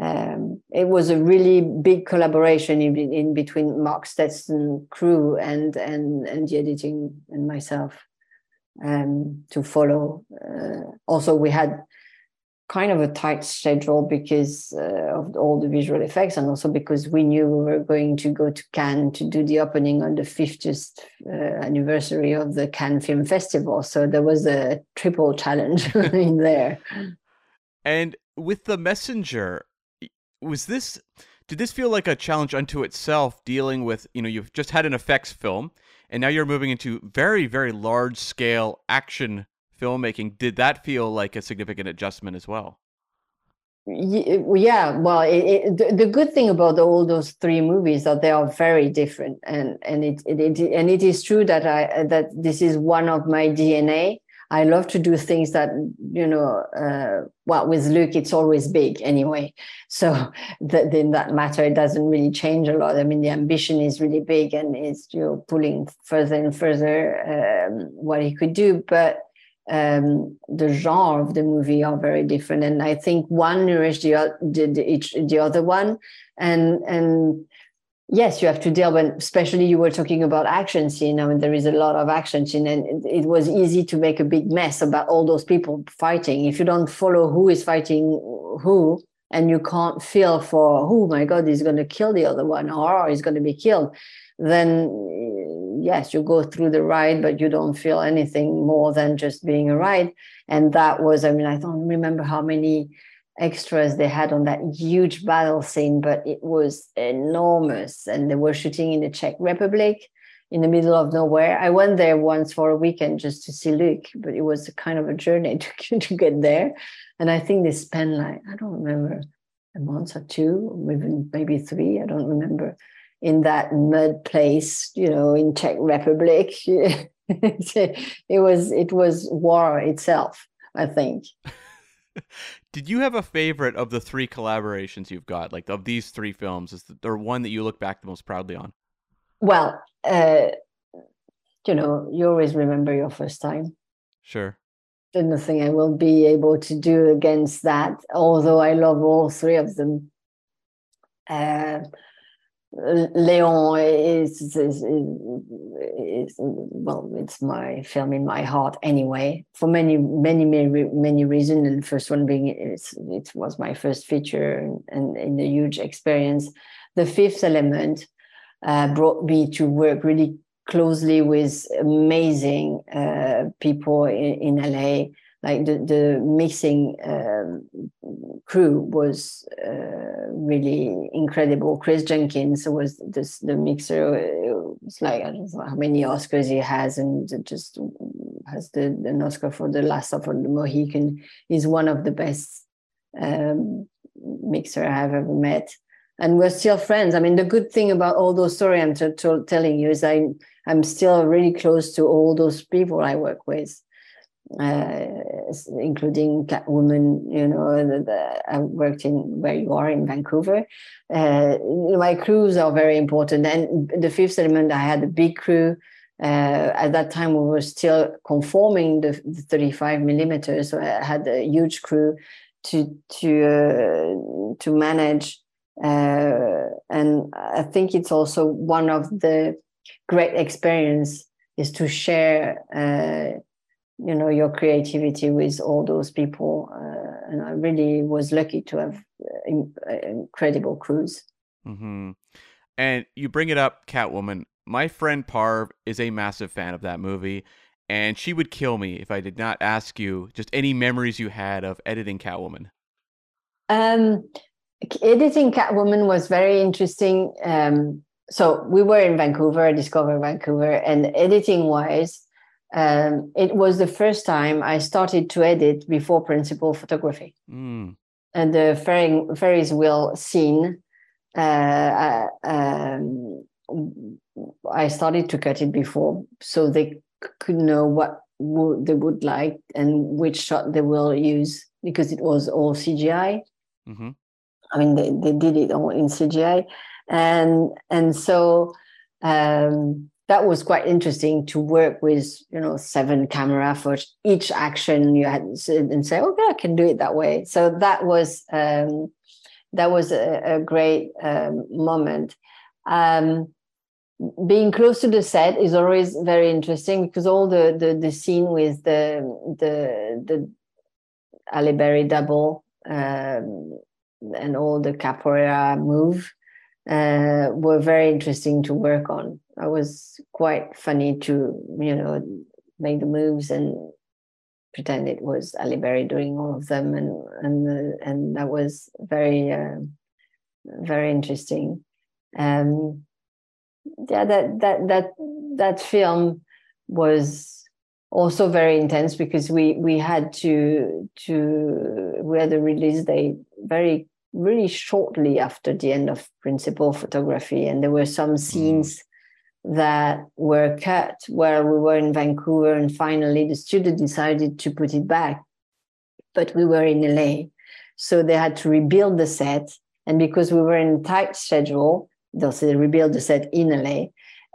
um, it was a really big collaboration in, in between Mark Stetson crew and and and the editing and myself um, to follow. Uh, also, we had kind of a tight schedule because uh, of all the visual effects and also because we knew we were going to go to Cannes to do the opening on the 50th uh, anniversary of the Cannes Film Festival. So there was a triple challenge in there. And with the messenger, was this did this feel like a challenge unto itself dealing with you know you've just had an effects film and now you're moving into very very large scale action filmmaking. Did that feel like a significant adjustment as well? Yeah well it, it, the, good thing about all those three movies that they are very different and and it, it, and it is true that i that this is one of my dna I love to do things that, you know, uh, well, with Luc, it's always big anyway. So that, in that matter, it doesn't really change a lot. I mean, the ambition is really big and it's, you know, pulling further and further um, what he could do. But um, the genre of the movie are very different. And I think one nourished the, the, the, the other one. And, and yes you have to deal but especially you were talking about action scene i mean there is a lot of action scene and it was easy to make a big mess about all those people fighting. If you don't follow who is fighting who and you can't feel for oh my god he's going to kill the other one or oh, he's going to be killed then yes you go through the ride but you don't feel anything more than just being a ride. And that was i mean i don't remember how many extras they had on that huge battle scene, but it was enormous. And they were shooting in the Czech Republic in the middle of nowhere. I went there once for a weekend just to see Luc, but it was a kind of a journey to, to get there. And I think they spent like, I don't remember, a month or two, maybe, maybe three, I don't remember, in that mud place, you know, in Czech Republic. it was it was war itself, I think. Did you have a favorite of the three collaborations you've got? Like of these three films, is there one that you look back the most proudly on? Well, uh, you know, you always remember your first time. Sure. There's nothing I will be able to do against that. Although I love all three of them. Uh, Leon is, is, is, is, well, it's my film in my heart anyway, for many, many, many, many reasons. And the first one being it's, it was my first feature and, and a huge experience. The fifth element uh, brought me to work really closely with amazing uh, people in, in LA like the the mixing um, crew was uh, really incredible. Chris Jenkins was this, the mixer. It was like I don't know how many Oscars he has, and just has the an Oscar for the Last of the Mohican. He's one of the best um, mixer I have ever met, and we're still friends. I mean, the good thing about all those stories I'm t- t- telling you is I I'm still really close to all those people I work with uh, including Catwoman, you know, the, the, I worked in where you are in Vancouver. Uh, my crews are very important. And the fifth element, I had a big crew. Uh, at that time, we were still conforming the, the 35 millimeters, so I had a huge crew to to uh, to manage. Uh, and I think it's also one of the great experience is to share uh, you know your creativity with all those people uh, and i really was lucky to have uh, incredible crews mm-hmm. And you bring it up, Catwoman. My friend Parv is a massive fan of that movie, and she would kill me if I did not ask you just any memories you had of editing Catwoman. Um, editing Catwoman was very interesting. Um, so we were in Vancouver, Discover Vancouver, and editing wise, um, it was the first time I started to edit before principal photography. Mm. And the Ferris, Ferris wheel scene, uh, uh, um, I started to cut it before so they could know what would, they would like and which shot they will use because it was all CGI. Mm-hmm. I mean, they, they did it all in CGI, and and so um, that was quite interesting to work with. You know, seven camera for each action you had and say, okay, I can do it that way. So that was um, that was a, a great um, moment. Um, being close to the set is always very interesting because all the the, the scene with the the the Halle Berry double um, and all the capoeira move uh, were very interesting to work on. I was quite funny to you know make the moves and pretend it was Halle Berry doing all of them, and and and that was very uh, very interesting. Um, yeah, that that that that film was also very intense because we we had to to we had a release date very really shortly after the end of principal photography and there were some scenes mm. That were cut where we were in vancouver and finally the studio decided to put it back. But we were in la so they had to rebuild the set. And because we were in tight schedule they'll rebuild the set in la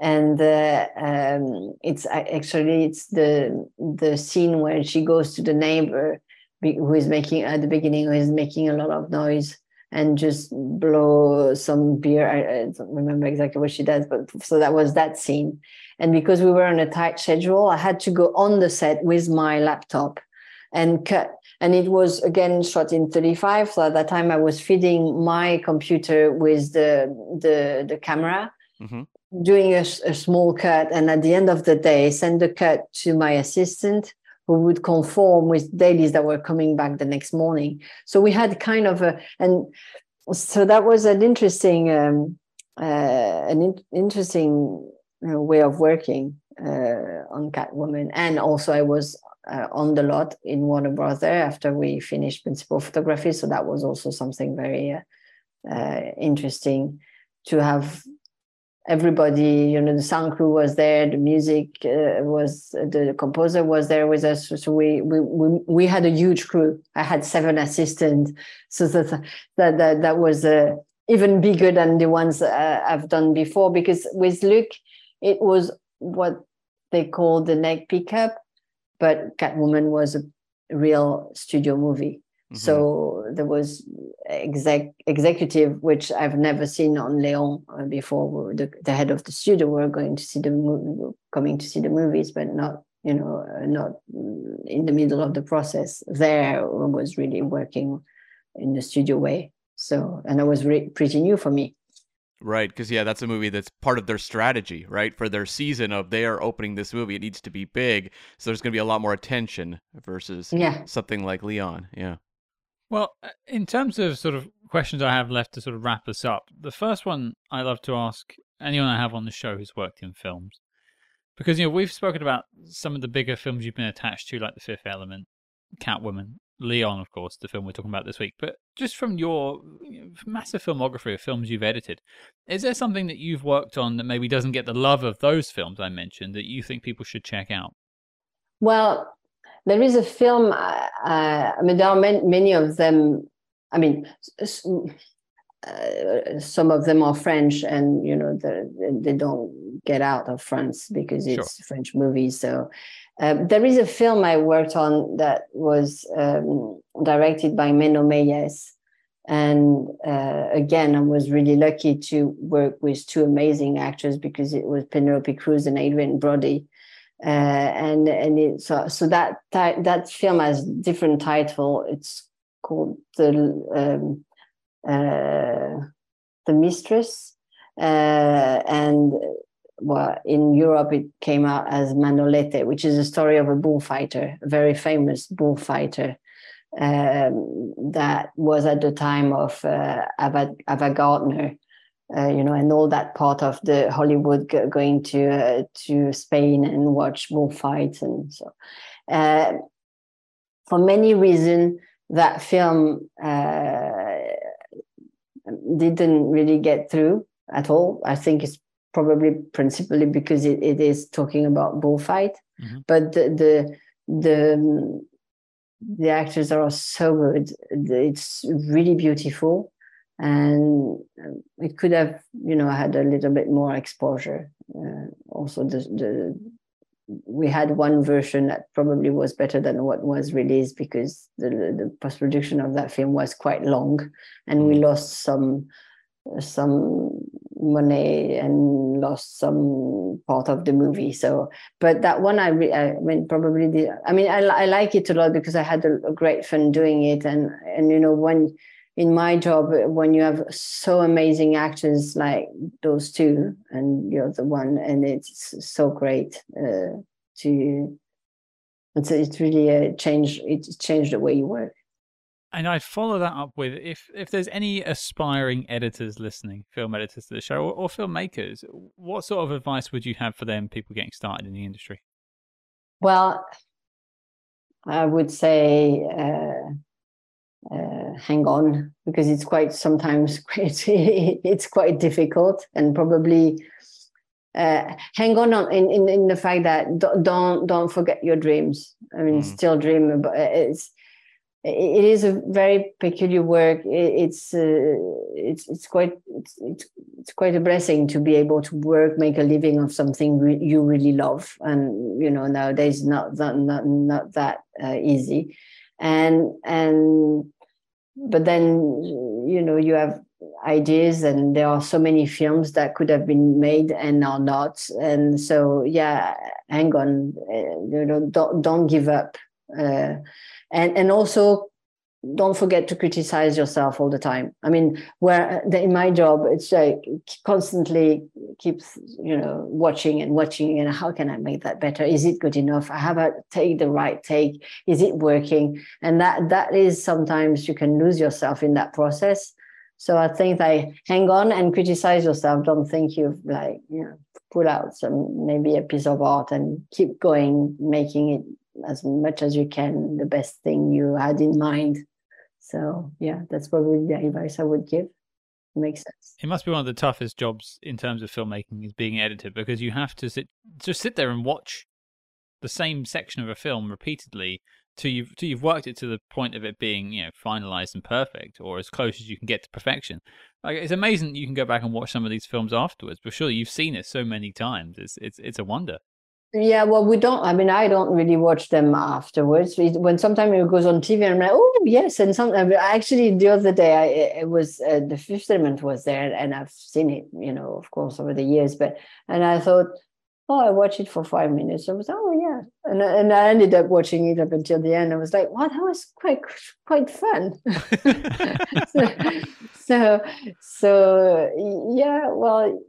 and uh, um, it's actually it's the the scene where she goes to the neighbor who is making at the beginning who is making a lot of noise and just blow some beer. I, I don't remember exactly what she does but so that was that scene. And because we were on a tight schedule i had to go on the set with my laptop and cut. And it was again shot in 35 so at that time i was feeding my computer with the the the camera mm-hmm. doing a, a, small cut. And at the end of the day send the cut to my assistant who would conform with dailies that were coming back the next morning. So we had kind of a and so that was an interesting um, uh, an in, interesting way of working uh, on catwoman. And also i was uh, on the lot in warner brother after we finished principal photography. So that was also something very uh, uh, interesting to have everybody you know the sound crew was there the music uh, was the composer was there with us. So we, we we we had a huge crew. I had seven assistants. So that that that, that was uh, even bigger than the ones uh, i've done before because with luc it was what they call the neck pickup but catwoman was a real studio movie Mm-hmm. So there was exec executive, which I've never seen on Leon uh, before. The, the head of the studio were going to see the movie, coming to see the movies, but not you know uh, not in the middle of the process. There was really working in the studio way. So and that was re- pretty new for me. Right, because yeah, that's a movie that's part of their strategy, right? For their season of they are opening this movie, it needs to be big, so there's going to be a lot more attention versus yeah. something like Leon. Yeah. Well, uh, in terms of sort of questions I have left to sort of wrap us up, the first one I love to ask anyone I have on the show who's worked in films, because you know we've spoken about some of the bigger films you've been attached to, like The Fifth Element, Catwoman, Leon, of course, the film we're talking about this week. But just from your massive filmography of films you've edited, is there something that you've worked on that maybe doesn't get the love of those films I mentioned that you think people should check out? Well, there is a film. Uh, uh, I mean, there are many, many of them. I mean, uh, some of them are French, and you know they don't get out of France because it's sure. French movies. So um, there is a film I worked on that was um, directed by Meno Meyjes. And uh, again, I was really lucky to work with two amazing actors because it was Penelope Cruz and Adrien Brody uh, and and it, so so that that film has different title. It's called the um, uh, the Mistress, uh, and well, in Europe it came out as Manolete, which is a story of a bullfighter, a very famous bullfighter. Um, that was at the time of uh, Ava, Ava Gardner, uh, you know, and all that part of the Hollywood go- going to uh, to Spain and watch bullfights, and so uh, for many reasons, that film uh, didn't really get through at all. I think it's probably principally because it, it is talking about bullfight, Mhm. but the the the the actors are so good. It's really beautiful, and um, it could have, you know, had a little bit more exposure. Uh, also, the the we had one version that probably was better than what was released because the the post production of that film was quite long, and we lost some some money and lost some part of the movie. So, but that one, I, re- I mean, probably the. I mean, I, I like it a lot because I had a, a great fun doing it, and and you know when in my job when you have so amazing actors like those two, and you're the one, and it's so great uh, to. It's it's really a change It's changed the way you work. And I'd follow that up with if if there's any aspiring editors listening, film editors to the show, or, or filmmakers, what sort of advice would you have for them, people getting started in the industry? Well, I would say uh, uh, hang on because it's quite sometimes quite it's quite difficult and probably uh, hang on on in, in in the fact that don't don't, forget your dreams. I mean, Mm. still dream about it's. It is a very peculiar work. It's uh, it's it's quite it's, it's it's quite a blessing to be able to work, make a living of something re- you really love, and you know nowadays not not not, not that uh, easy, and and but then you know you have ideas, and there are so many films that could have been made and are not, and so yeah, hang on, uh, you know, don't don't give up, uh, and and also don't forget to criticize yourself all the time. I mean, where in my job, it's like constantly keeps you know watching and watching and how can I make that better? Is it good enough? I have a take the right take. Is it working? And that that is sometimes you can lose yourself in that process. So I think I hang on and criticize yourself. Don't think you've like you know pull out some maybe a piece of art and keep going, making it as much as you can the best thing you had in mind. So yeah, that's probably the advice I would give. Makes sense. It must be one of the toughest jobs in terms of filmmaking is being editor because you have to sit just sit there and watch the same section of a film repeatedly till you've till you've worked it to the point of it being you know finalized and perfect or as close as you can get to perfection. Like it's amazing you can go back and watch some of these films afterwards, but surely you've seen it so many times. It's it's it's a wonder. Yeah, well, we don't. I mean, I don't really watch them afterwards. When sometimes it goes on TV, I'm like, oh yes, and some. Actually, the other day, I it was uh, the Fifth Element was there, and I've seen it, you know, of course, over the years. But and I thought, oh, I watched it for five minutes. I was, oh yeah, and and I ended up watching it up until the end. I was like, wow, that was quite quite fun. so, so so yeah, well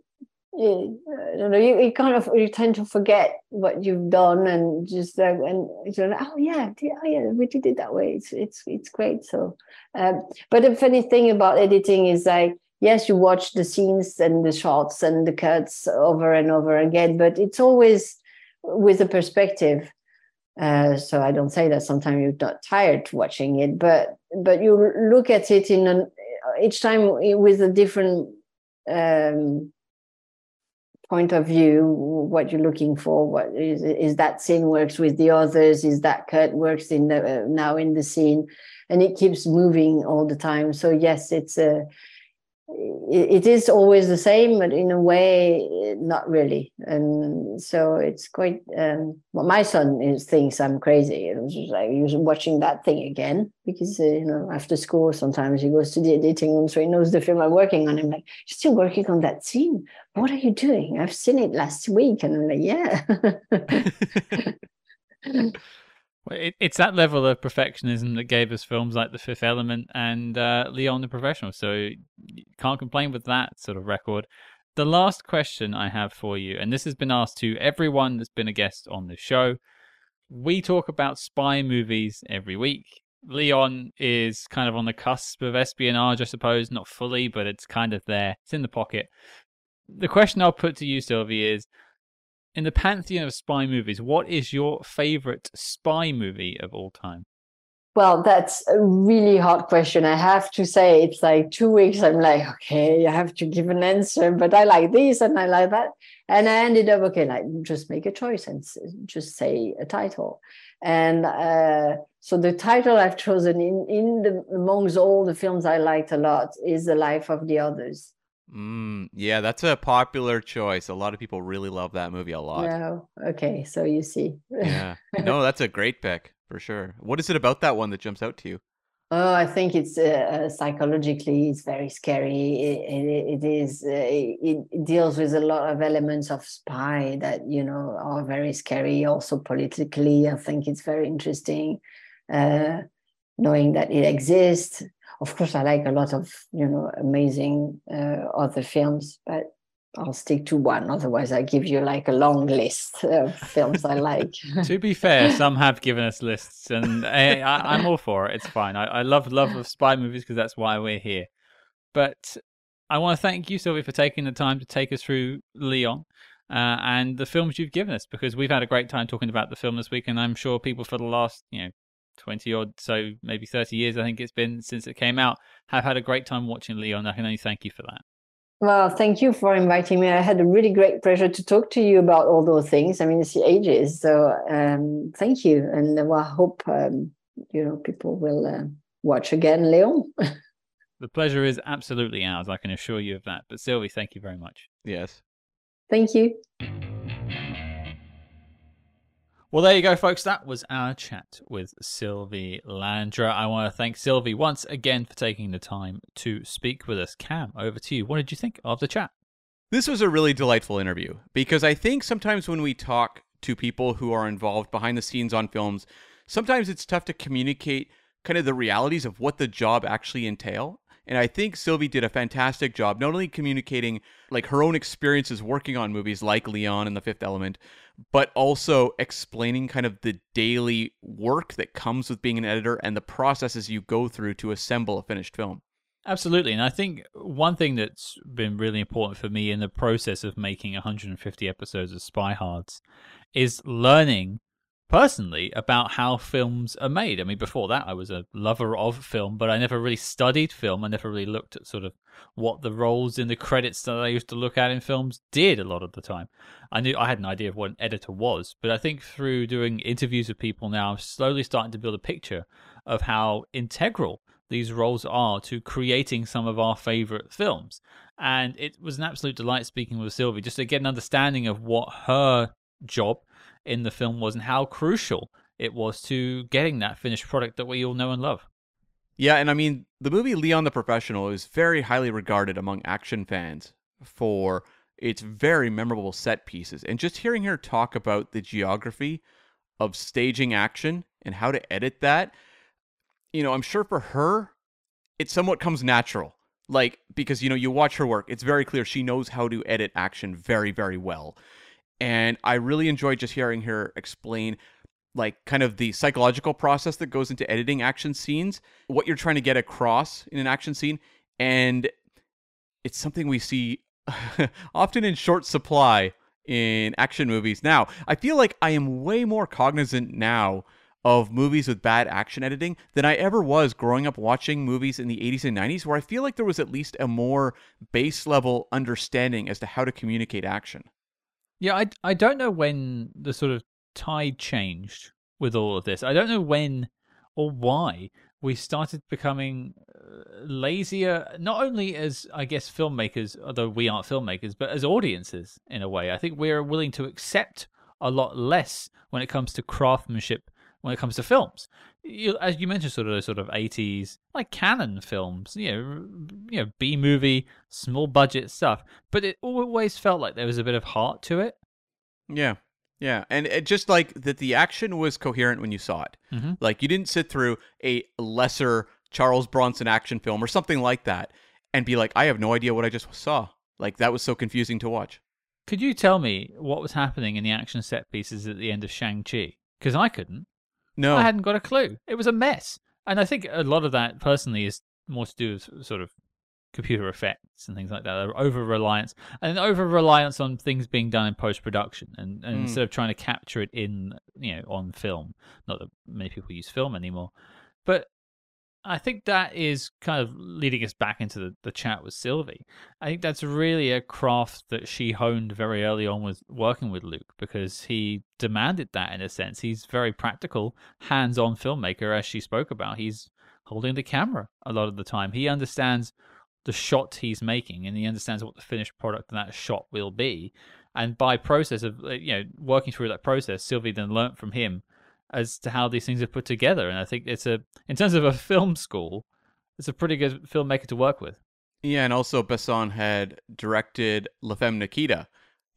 I don't know. You, you kind of you tend to forget what you've done and just uh, and you're like, oh yeah, yeah, oh yeah, we did it that way. It's it's it's great. So, um, but the funny thing about editing is like, yes, you watch the scenes and the shots and the cuts over and over again, but it's always with a perspective. Uh, so I don't say that sometimes you're not tired watching it, but but you look at it in an each time with a different um, point of view what you're looking for what is is that scene works with the others is that cut works in the uh, now in the scene. And it keeps moving all the time. So yes it's a it, is always the same but in a way not really and so it's quite um well my son is thinks i'm crazy it was just like he was watching that thing again because uh, you know after school sometimes he goes to the editing room so he knows the film i'm working on i'm like you're still working on that scene what are you doing? I've seen it last week. And I'm like, yeah. It, it's that level of perfectionism that gave us films like The Fifth Element and uh, Leon the Professional. So you can't complain with that sort of record. The last question I have for you, and this has been asked to everyone that's been a guest on the show. We talk about spy movies every week. Leon is kind of on the cusp of espionage, I suppose, not fully, but it's kind of there. It's in the pocket. The question I'll put to you, Sylvie, is in the pantheon of spy movies, what is your favorite spy movie of all time? Well, that's a really hard question. I have to say, it's like two weeks. I'm like, okay, I have to give an answer, but I like this and I like that. And I ended up, okay, like just make a choice and just say a title. And uh, so the title I've chosen in, in the amongst all the films I liked a lot is The Life of the Others. Mm, yeah, that's a popular choice. A lot of people really love that movie a lot. Yeah. Okay. So you see. yeah. No, that's a great pick for sure. What is it about that one that jumps out to you? Oh, I think it's uh psychologically it's very scary. It, it, it is uh, it, it, deals with a lot of elements of spy that you know are very scary. Also politically, I think it's very interesting. Uh, knowing that it exists. Of course, I like a lot of you know amazing uh, other films, but I'll stick to one. Otherwise, I give you like a long list of films I like. to be fair, some have given us lists, and I, am all for it. It's fine. I, I love love of spy movies because that's why we're here. But I want to thank you, Sylvie, for taking the time to take us through Leon. Uh, and the films you've given us because we've had a great time talking about the film this week, and I'm sure people for the last you know 20 odd, so maybe 30 years, I think it's been since it came out, have had a great time watching Leon. I can only thank you for that. Well, thank you for inviting me. I had a really great pleasure to talk to you about all those things. I mean, it's ages, so um, thank you, and uh, well, I hope um, you know people will uh, watch again, Leon. the pleasure is absolutely ours. I can assure you of that. But Sylvie, thank you very much. Yes. Thank you. Well, there you go, folks. That was our chat with Sylvie Landra. I want to thank Sylvie once again for taking the time to speak with us. Cam, over to you. What did you think of the chat? This was a really delightful interview because I think sometimes when we talk to people who are involved behind the scenes on films, sometimes it's tough to communicate kind of the realities of what the job actually entail. And I think Sylvie did a fantastic job, not only communicating like her own experiences working on movies like Leon and The Fifth Element, but also explaining kind of the daily work that comes with being an editor and the processes you go through to assemble a finished film. Absolutely. And I think one thing that's been really important for me in the process of making 150 episodes of SpyHards is learning personally about how films are made. I mean, before that, I was a lover of film, but I never really studied film. I never really looked at sort of what the roles in the credits that I used to look at in films did a lot of the time. I knew I had an idea of what an editor was, but I think through doing interviews with people now, I'm slowly starting to build a picture of how integral these roles are to creating some of our favorite films. And it was an absolute delight speaking with Sylvie just to get an understanding of what her job in the film was and how crucial it was to getting that finished product that we all know and love. Yeah, and I mean, the movie Leon the Professional is very highly regarded among action fans for its very memorable set pieces. And just hearing her talk about the geography of staging action and how to edit that, you know, I'm sure for her, it somewhat comes natural. Like, because, you know, you watch her work, it's very clear she knows how to edit action very, very well. And I really enjoyed just hearing her explain like kind of the psychological process that goes into editing action scenes, what you're trying to get across in an action scene. And it's something we see often in short supply in action movies. Now, I feel like I am way more cognizant now of movies with bad action editing than I ever was growing up watching movies in the 80s and 90s, where I feel like there was at least a more base level understanding as to how to communicate action. Yeah, I, I don't know when the sort of tide changed with all of this. I don't know when or why we started becoming uh, lazier, not only as, I guess, filmmakers, although we aren't filmmakers, but as audiences in a way. I think we're willing to accept a lot less when it comes to craftsmanship when it comes to films. You, as you mentioned, sort of those sort of eighties like Cannon films, you know, you know, B movie, small budget stuff. But it always felt like there was a bit of heart to it. Yeah, yeah, and it just like that, the action was coherent when you saw it. Mm-hmm. Like you didn't sit through a lesser Charles Bronson action film or something like that and be like, I have no idea what I just saw. Like that was so confusing to watch. Could you tell me what was happening in the action set pieces at the end of Shang-Chi? Because I couldn't. No, I hadn't got a clue. It was a mess. And I think a lot of that personally is more to do with sort of computer effects and things like that. Over reliance and over reliance on things being done in post production and, and Mm. instead of trying to capture it in you know on film. Not that many people use film anymore. But I think that is kind of leading us back into the, the chat with Sylvie. I think that's really a craft that she honed very early on with working with Luc because he demanded that in a sense. He's very practical, hands on filmmaker, as she spoke about. He's holding the camera a lot of the time. He understands the shot he's making and he understands what the finished product of that shot will be. And by process of you know working through that process, Sylvie then learnt from him as to how these things are put together. And I think it's a in terms of a film school, it's a pretty good filmmaker to work with. Yeah, and also Besson had directed La Femme Nikita,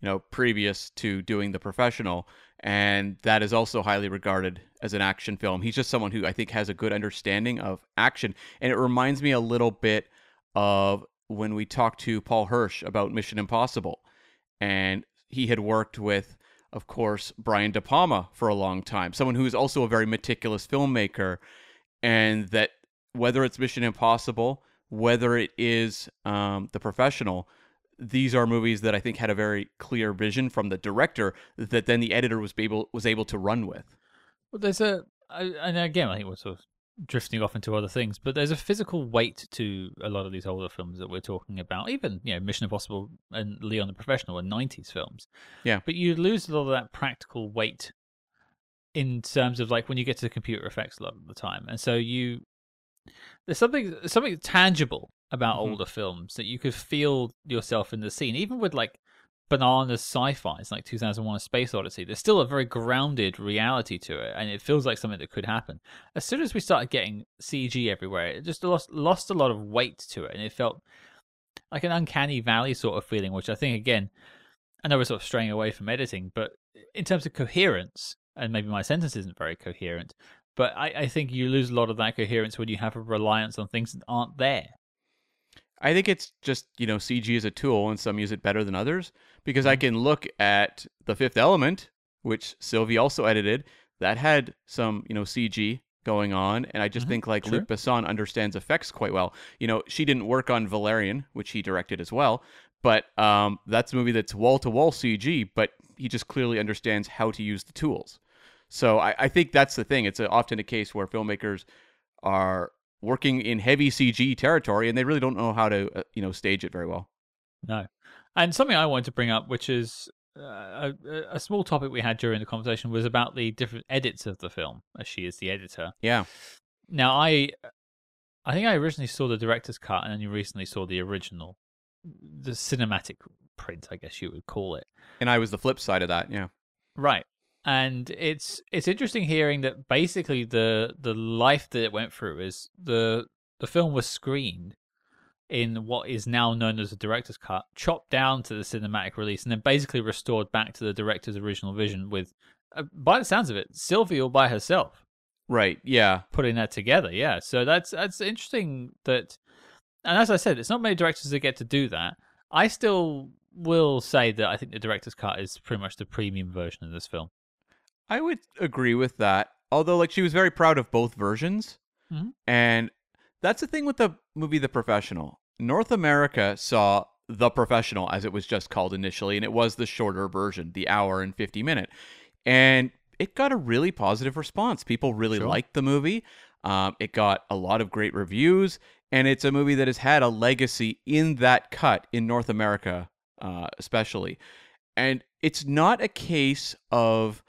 you know, previous to doing The Professional, and that is also highly regarded as an action film. He's just someone who I think has a good understanding of action, and it reminds me a little bit of when we talked to Paul Hirsch about Mission Impossible, and he had worked with, of course, Brian De Palma for a long time, someone who is also a very meticulous filmmaker, and that whether it's Mission Impossible whether it is um, the professional these are movies that i think had a very clear vision from the director that then the editor was able was able to run with. Well, there's a, I- and again, I think we're sort of drifting off into other things, but there's a physical weight to a lot of these older films that we're talking about. Even you know, Mission Impossible and Leon the Professional are '90s films. Yeah. but you lose a lot of that practical weight in terms of like when you get to the computer effects a lot of the time, and so you there's something something tangible about Mhm. older films that you could feel yourself in the scene, even with like bananas sci-fi. It's like 2001: A Space Odyssey. There's still a very grounded reality to it, and it feels like something that could happen. As soon as we started getting CG everywhere, it just lost lost a lot of weight to it, and it felt like an uncanny valley sort of feeling. Which I think again, I know we're sort of straying away from editing, but in terms of coherence, and maybe my sentence isn't very coherent, but I, I think you lose a lot of that coherence when you have a reliance on things that aren't there. I think it's just you know cg is a tool and some use it better than others because i can look at the fifth element which sylvie also edited that had some you know cg going on and i just Mhm, think like sure. luc besson understands effects quite well. You know she didn't work on valerian which he directed as well but um, that's a movie that's wall-to-wall cg but he just clearly understands how to use the tools. So i, I think that's the thing. It's a, often a case where filmmakers are working in heavy cg territory and they really don't know how to uh, you know stage it very well No. And something I wanted to bring up, which is uh, a, a small topic we had during the conversation, was about the different edits of the film, as she is the editor. yeah Now, I, I think I originally saw the director's cut, and then you recently saw the original, the cinematic print, I guess you would call it. and i was the flip side of that yeah Right. And it's it's interesting hearing that basically the the life that it went through is the the film was screened in what is now known as the director's cut, chopped down to the cinematic release, and then basically restored back to the director's original vision with, uh, by the sounds of it, Sylvie all by herself right yeah putting that together. Yeah, so that's that's interesting. That, and as I said, it's not many directors that get to do that. I still will say that I think the director's cut is pretty much the premium version of this film. I would agree with that. Although, like, she was very proud of both versions. Mhm. And that's the thing with the movie The Professional. North America saw The Professional, as it was just called initially, and it was the shorter version, the hour and 50 minute. And it got a really positive response. People really Sure. liked the movie. Um, it got a lot of great reviews. And it's a movie that has had a legacy in that cut in North America, uh, especially. And it's not a case of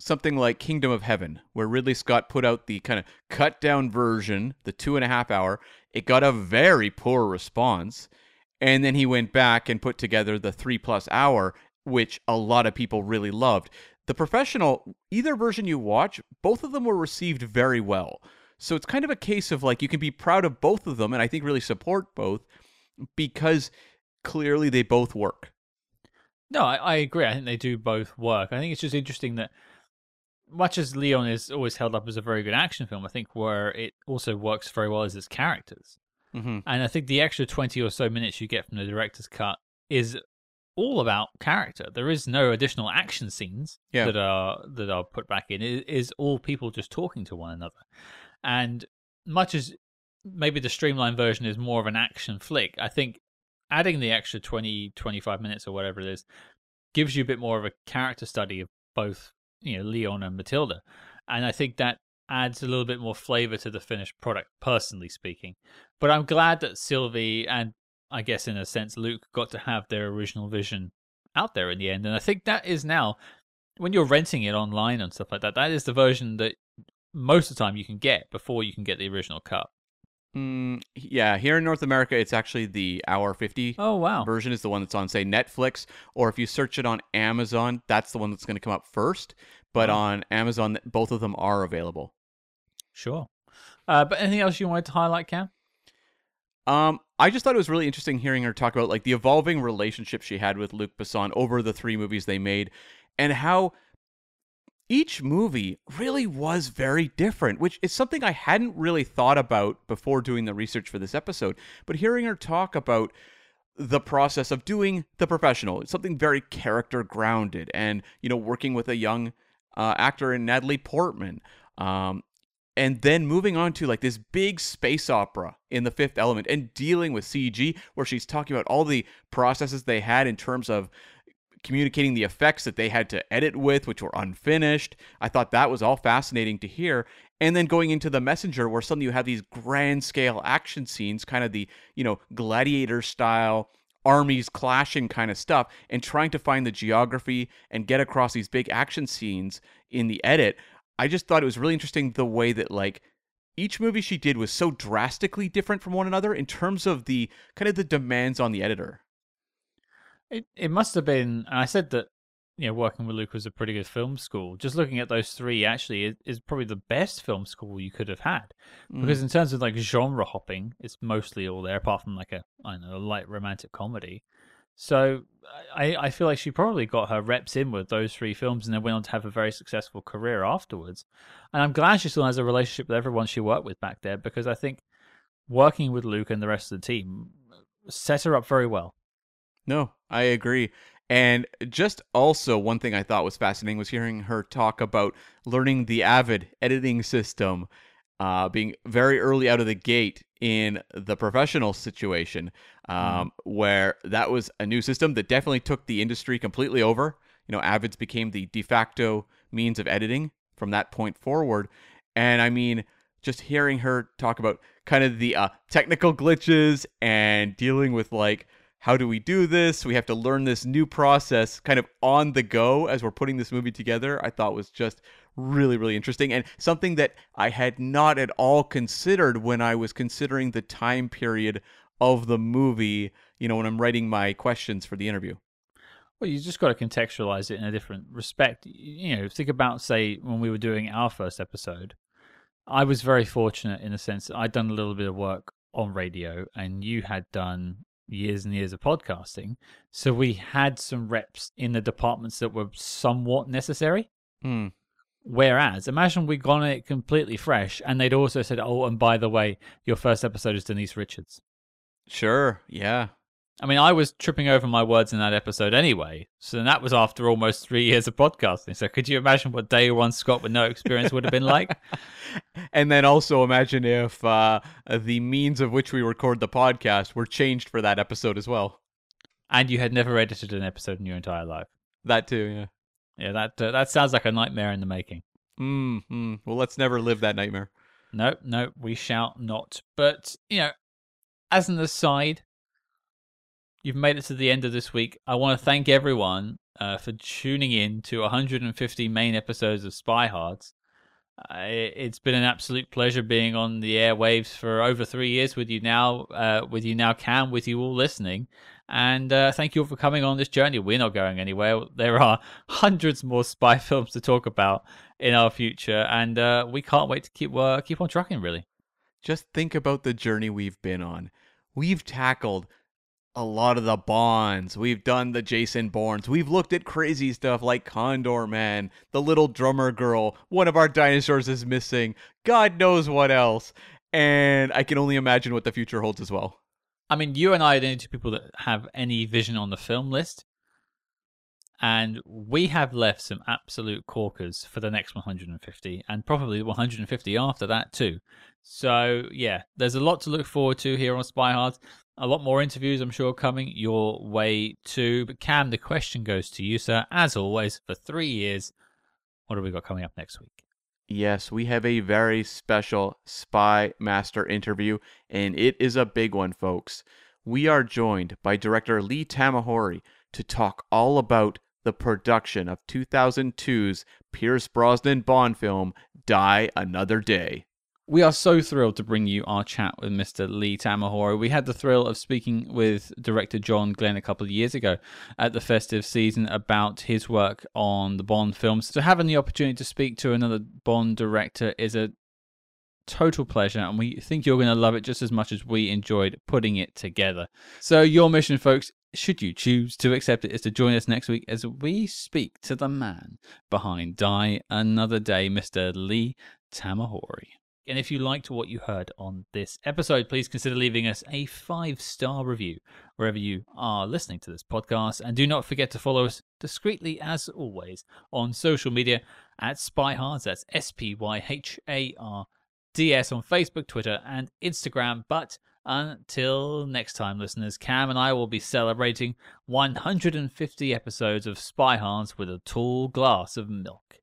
something like Kingdom of Heaven, where Ridley Scott put out the kind of cut down version, the two and a half hour. It got a very poor response. And then he went back and put together the three plus hour, which a lot of people really loved. The professional, either version you watch, both of them were received very well. So it's kind of a case of like you can be proud of both of them, and I think really support both because clearly they both work. No, I, I agree. I think they do both work. I think it's just interesting that much as Leon is always held up as a very good action film, I think where it also works very well is its characters. Mm-hmm. And I think the extra 20 or so minutes you get from the director's cut is all about character. There is no additional action scenes Yeah. that are that are put back in. It is all people just talking to one another. And much as maybe the streamlined version is more of an action flick, I think adding the extra 20 25 minutes or whatever it is gives you a bit more of a character study of both, you know, Leon and Mathilda. And I think that adds a little bit more flavor to the finished product personally speaking. But I'm glad that Sylvie and I guess in a sense Luc got to have their original vision out there in the end. And I think that is now when you're renting it online and stuff like that, that is the version that most of the time you can get before you can get the original cut. Mm, yeah, here in North America, it's actually the hour 50 Oh wow. version is the one that's on, say, Netflix, or if you search it on Amazon, that's the one that's going to come up first. But Oh. on Amazon, both of them are available. Sure. Uh, but anything else you wanted to highlight, Cam? Um, I just thought it was really interesting hearing her talk about like the evolving relationship she had with Luc Besson over the three movies they made, and how each movie really was very different, which is something I hadn't really thought about before doing the research for this episode. But hearing her talk about the process of doing the professional, it's something very character grounded, and you know, working with a young uh, actor in Natalie Portman, um, and then moving on to like this big space opera in the fifth element and dealing with CG, where she's talking about all the processes they had in terms of communicating the effects that they had to edit with, which were unfinished. I thought that was all fascinating to hear. And then going into the messenger, where suddenly you have these grand scale action scenes, kind of the, you know, gladiator style, armies clashing kind of stuff, and trying to find the geography and get across these big action scenes in the edit. I just thought it was really interesting the way that, like, each movie she did was so drastically different from one another in terms of the kind of the demands on the editor. It it must have been. And I said that you know working with Luc was a pretty good film school. Just looking at those three, actually, is, is probably the best film school you could have had. Mm. Because in terms of like genre hopping, it's mostly all there, apart from like a I don't know a light romantic comedy. So I I feel like she probably got her reps in with those three films, and then went on to have a very successful career afterwards. And I'm glad she still has a relationship with everyone she worked with back there, because I think working with Luc and the rest of the team set her up very well. No, I agree. And just also one thing I thought was fascinating was hearing her talk about learning the Avid editing system, uh, being very early out of the gate in the professional situation, um, where that was a new system that definitely took the industry completely over. You know, Avids became the de facto means of editing from that point forward. And I mean, just hearing her talk about kind of the uh, technical glitches and dealing with like how do we do this we have to learn this new process kind of on the go as we're putting this movie together i thought was just really really interesting and something that i had not at all considered when i was considering the time period of the movie you know when i'm writing my questions for the interview Well, you just got to contextualize it in a different respect. You know, think about say when we were doing our first episode. I was very fortunate in the sense that I'd done a little bit of work on radio, and you had done years and years of podcasting. So we had some reps in the departments that were somewhat necessary. Hmm. Whereas, imagine we'd gone at it completely fresh, and they'd also said, "Oh, and by the way, your first episode is Denise Richards." sure yeah I mean, I was tripping over my words in that episode anyway. So that was after almost three years of podcasting. So could you imagine what day one Scott with no experience would have been like? and then also imagine if uh, the means of which we record the podcast were changed for that episode as well And you had never edited an episode in your entire life. that too yeah Yeah, that uh, that sounds like a nightmare in the making. mm, mm. well let's never live that nightmare No, no, we shall not. But, you know, as an aside, you've made it to the end of this week. I want to thank everyone uh, for tuning in to 150 main episodes of SpyHards. Uh, it- it's been an absolute pleasure being on the airwaves for over three years with you now, uh, with you now, Cam, with you all listening. And uh, thank you all for coming on this journey. We're not going anywhere. There are hundreds more spy films to talk about in our future, and uh, we can't wait to keep uh, keep on trucking. Really, just think about the journey we've been on we've tackled a lot of the bonds we've done the jason bournes we've looked at crazy stuff like Condorman the little drummer girl one of our dinosaurs is missing god knows what else and i can only imagine what the future holds as well I mean, you and I are the only two people that have any vision on the film list. And we have left some absolute corkers for the next 150 and probably 150 after that too. So, yeah, there's a lot to look forward to here on Spy Hard. A lot more interviews, I'm sure, coming your way too. But, Cam, the question goes to you, sir. As always, for three years, what have we got coming up next week? Yes, we have a very special SpyMaster interview, and it is a big one, folks. We are joined by director Lee Tamahori to talk all about the production of 2002's Pierce Brosnan Bond film, Die Another Day. We are so thrilled to bring you our chat with Mr. Lee Tamahori. We had the thrill of speaking with director John Glen a couple of years ago at the festive season about his work on the Bond films. So having the opportunity to speak to another Bond director is a total pleasure, and we think you're going to love it just as much as we enjoyed putting it together. So, your mission, folks, should you choose to accept it, is to join us next week as we speak to the man behind Die Another Day, Mr. Lee Tamahori. And if you liked what you heard on this episode, please consider leaving us a five star review wherever you are listening to this podcast. And do not forget to follow us discreetly, as always, on social media at SpyHards. That's S P Y H A R D S on Facebook, Twitter, and Instagram. But until next time, listeners, Cam and I will be celebrating 150 episodes of SpyHards with a tall glass of milk.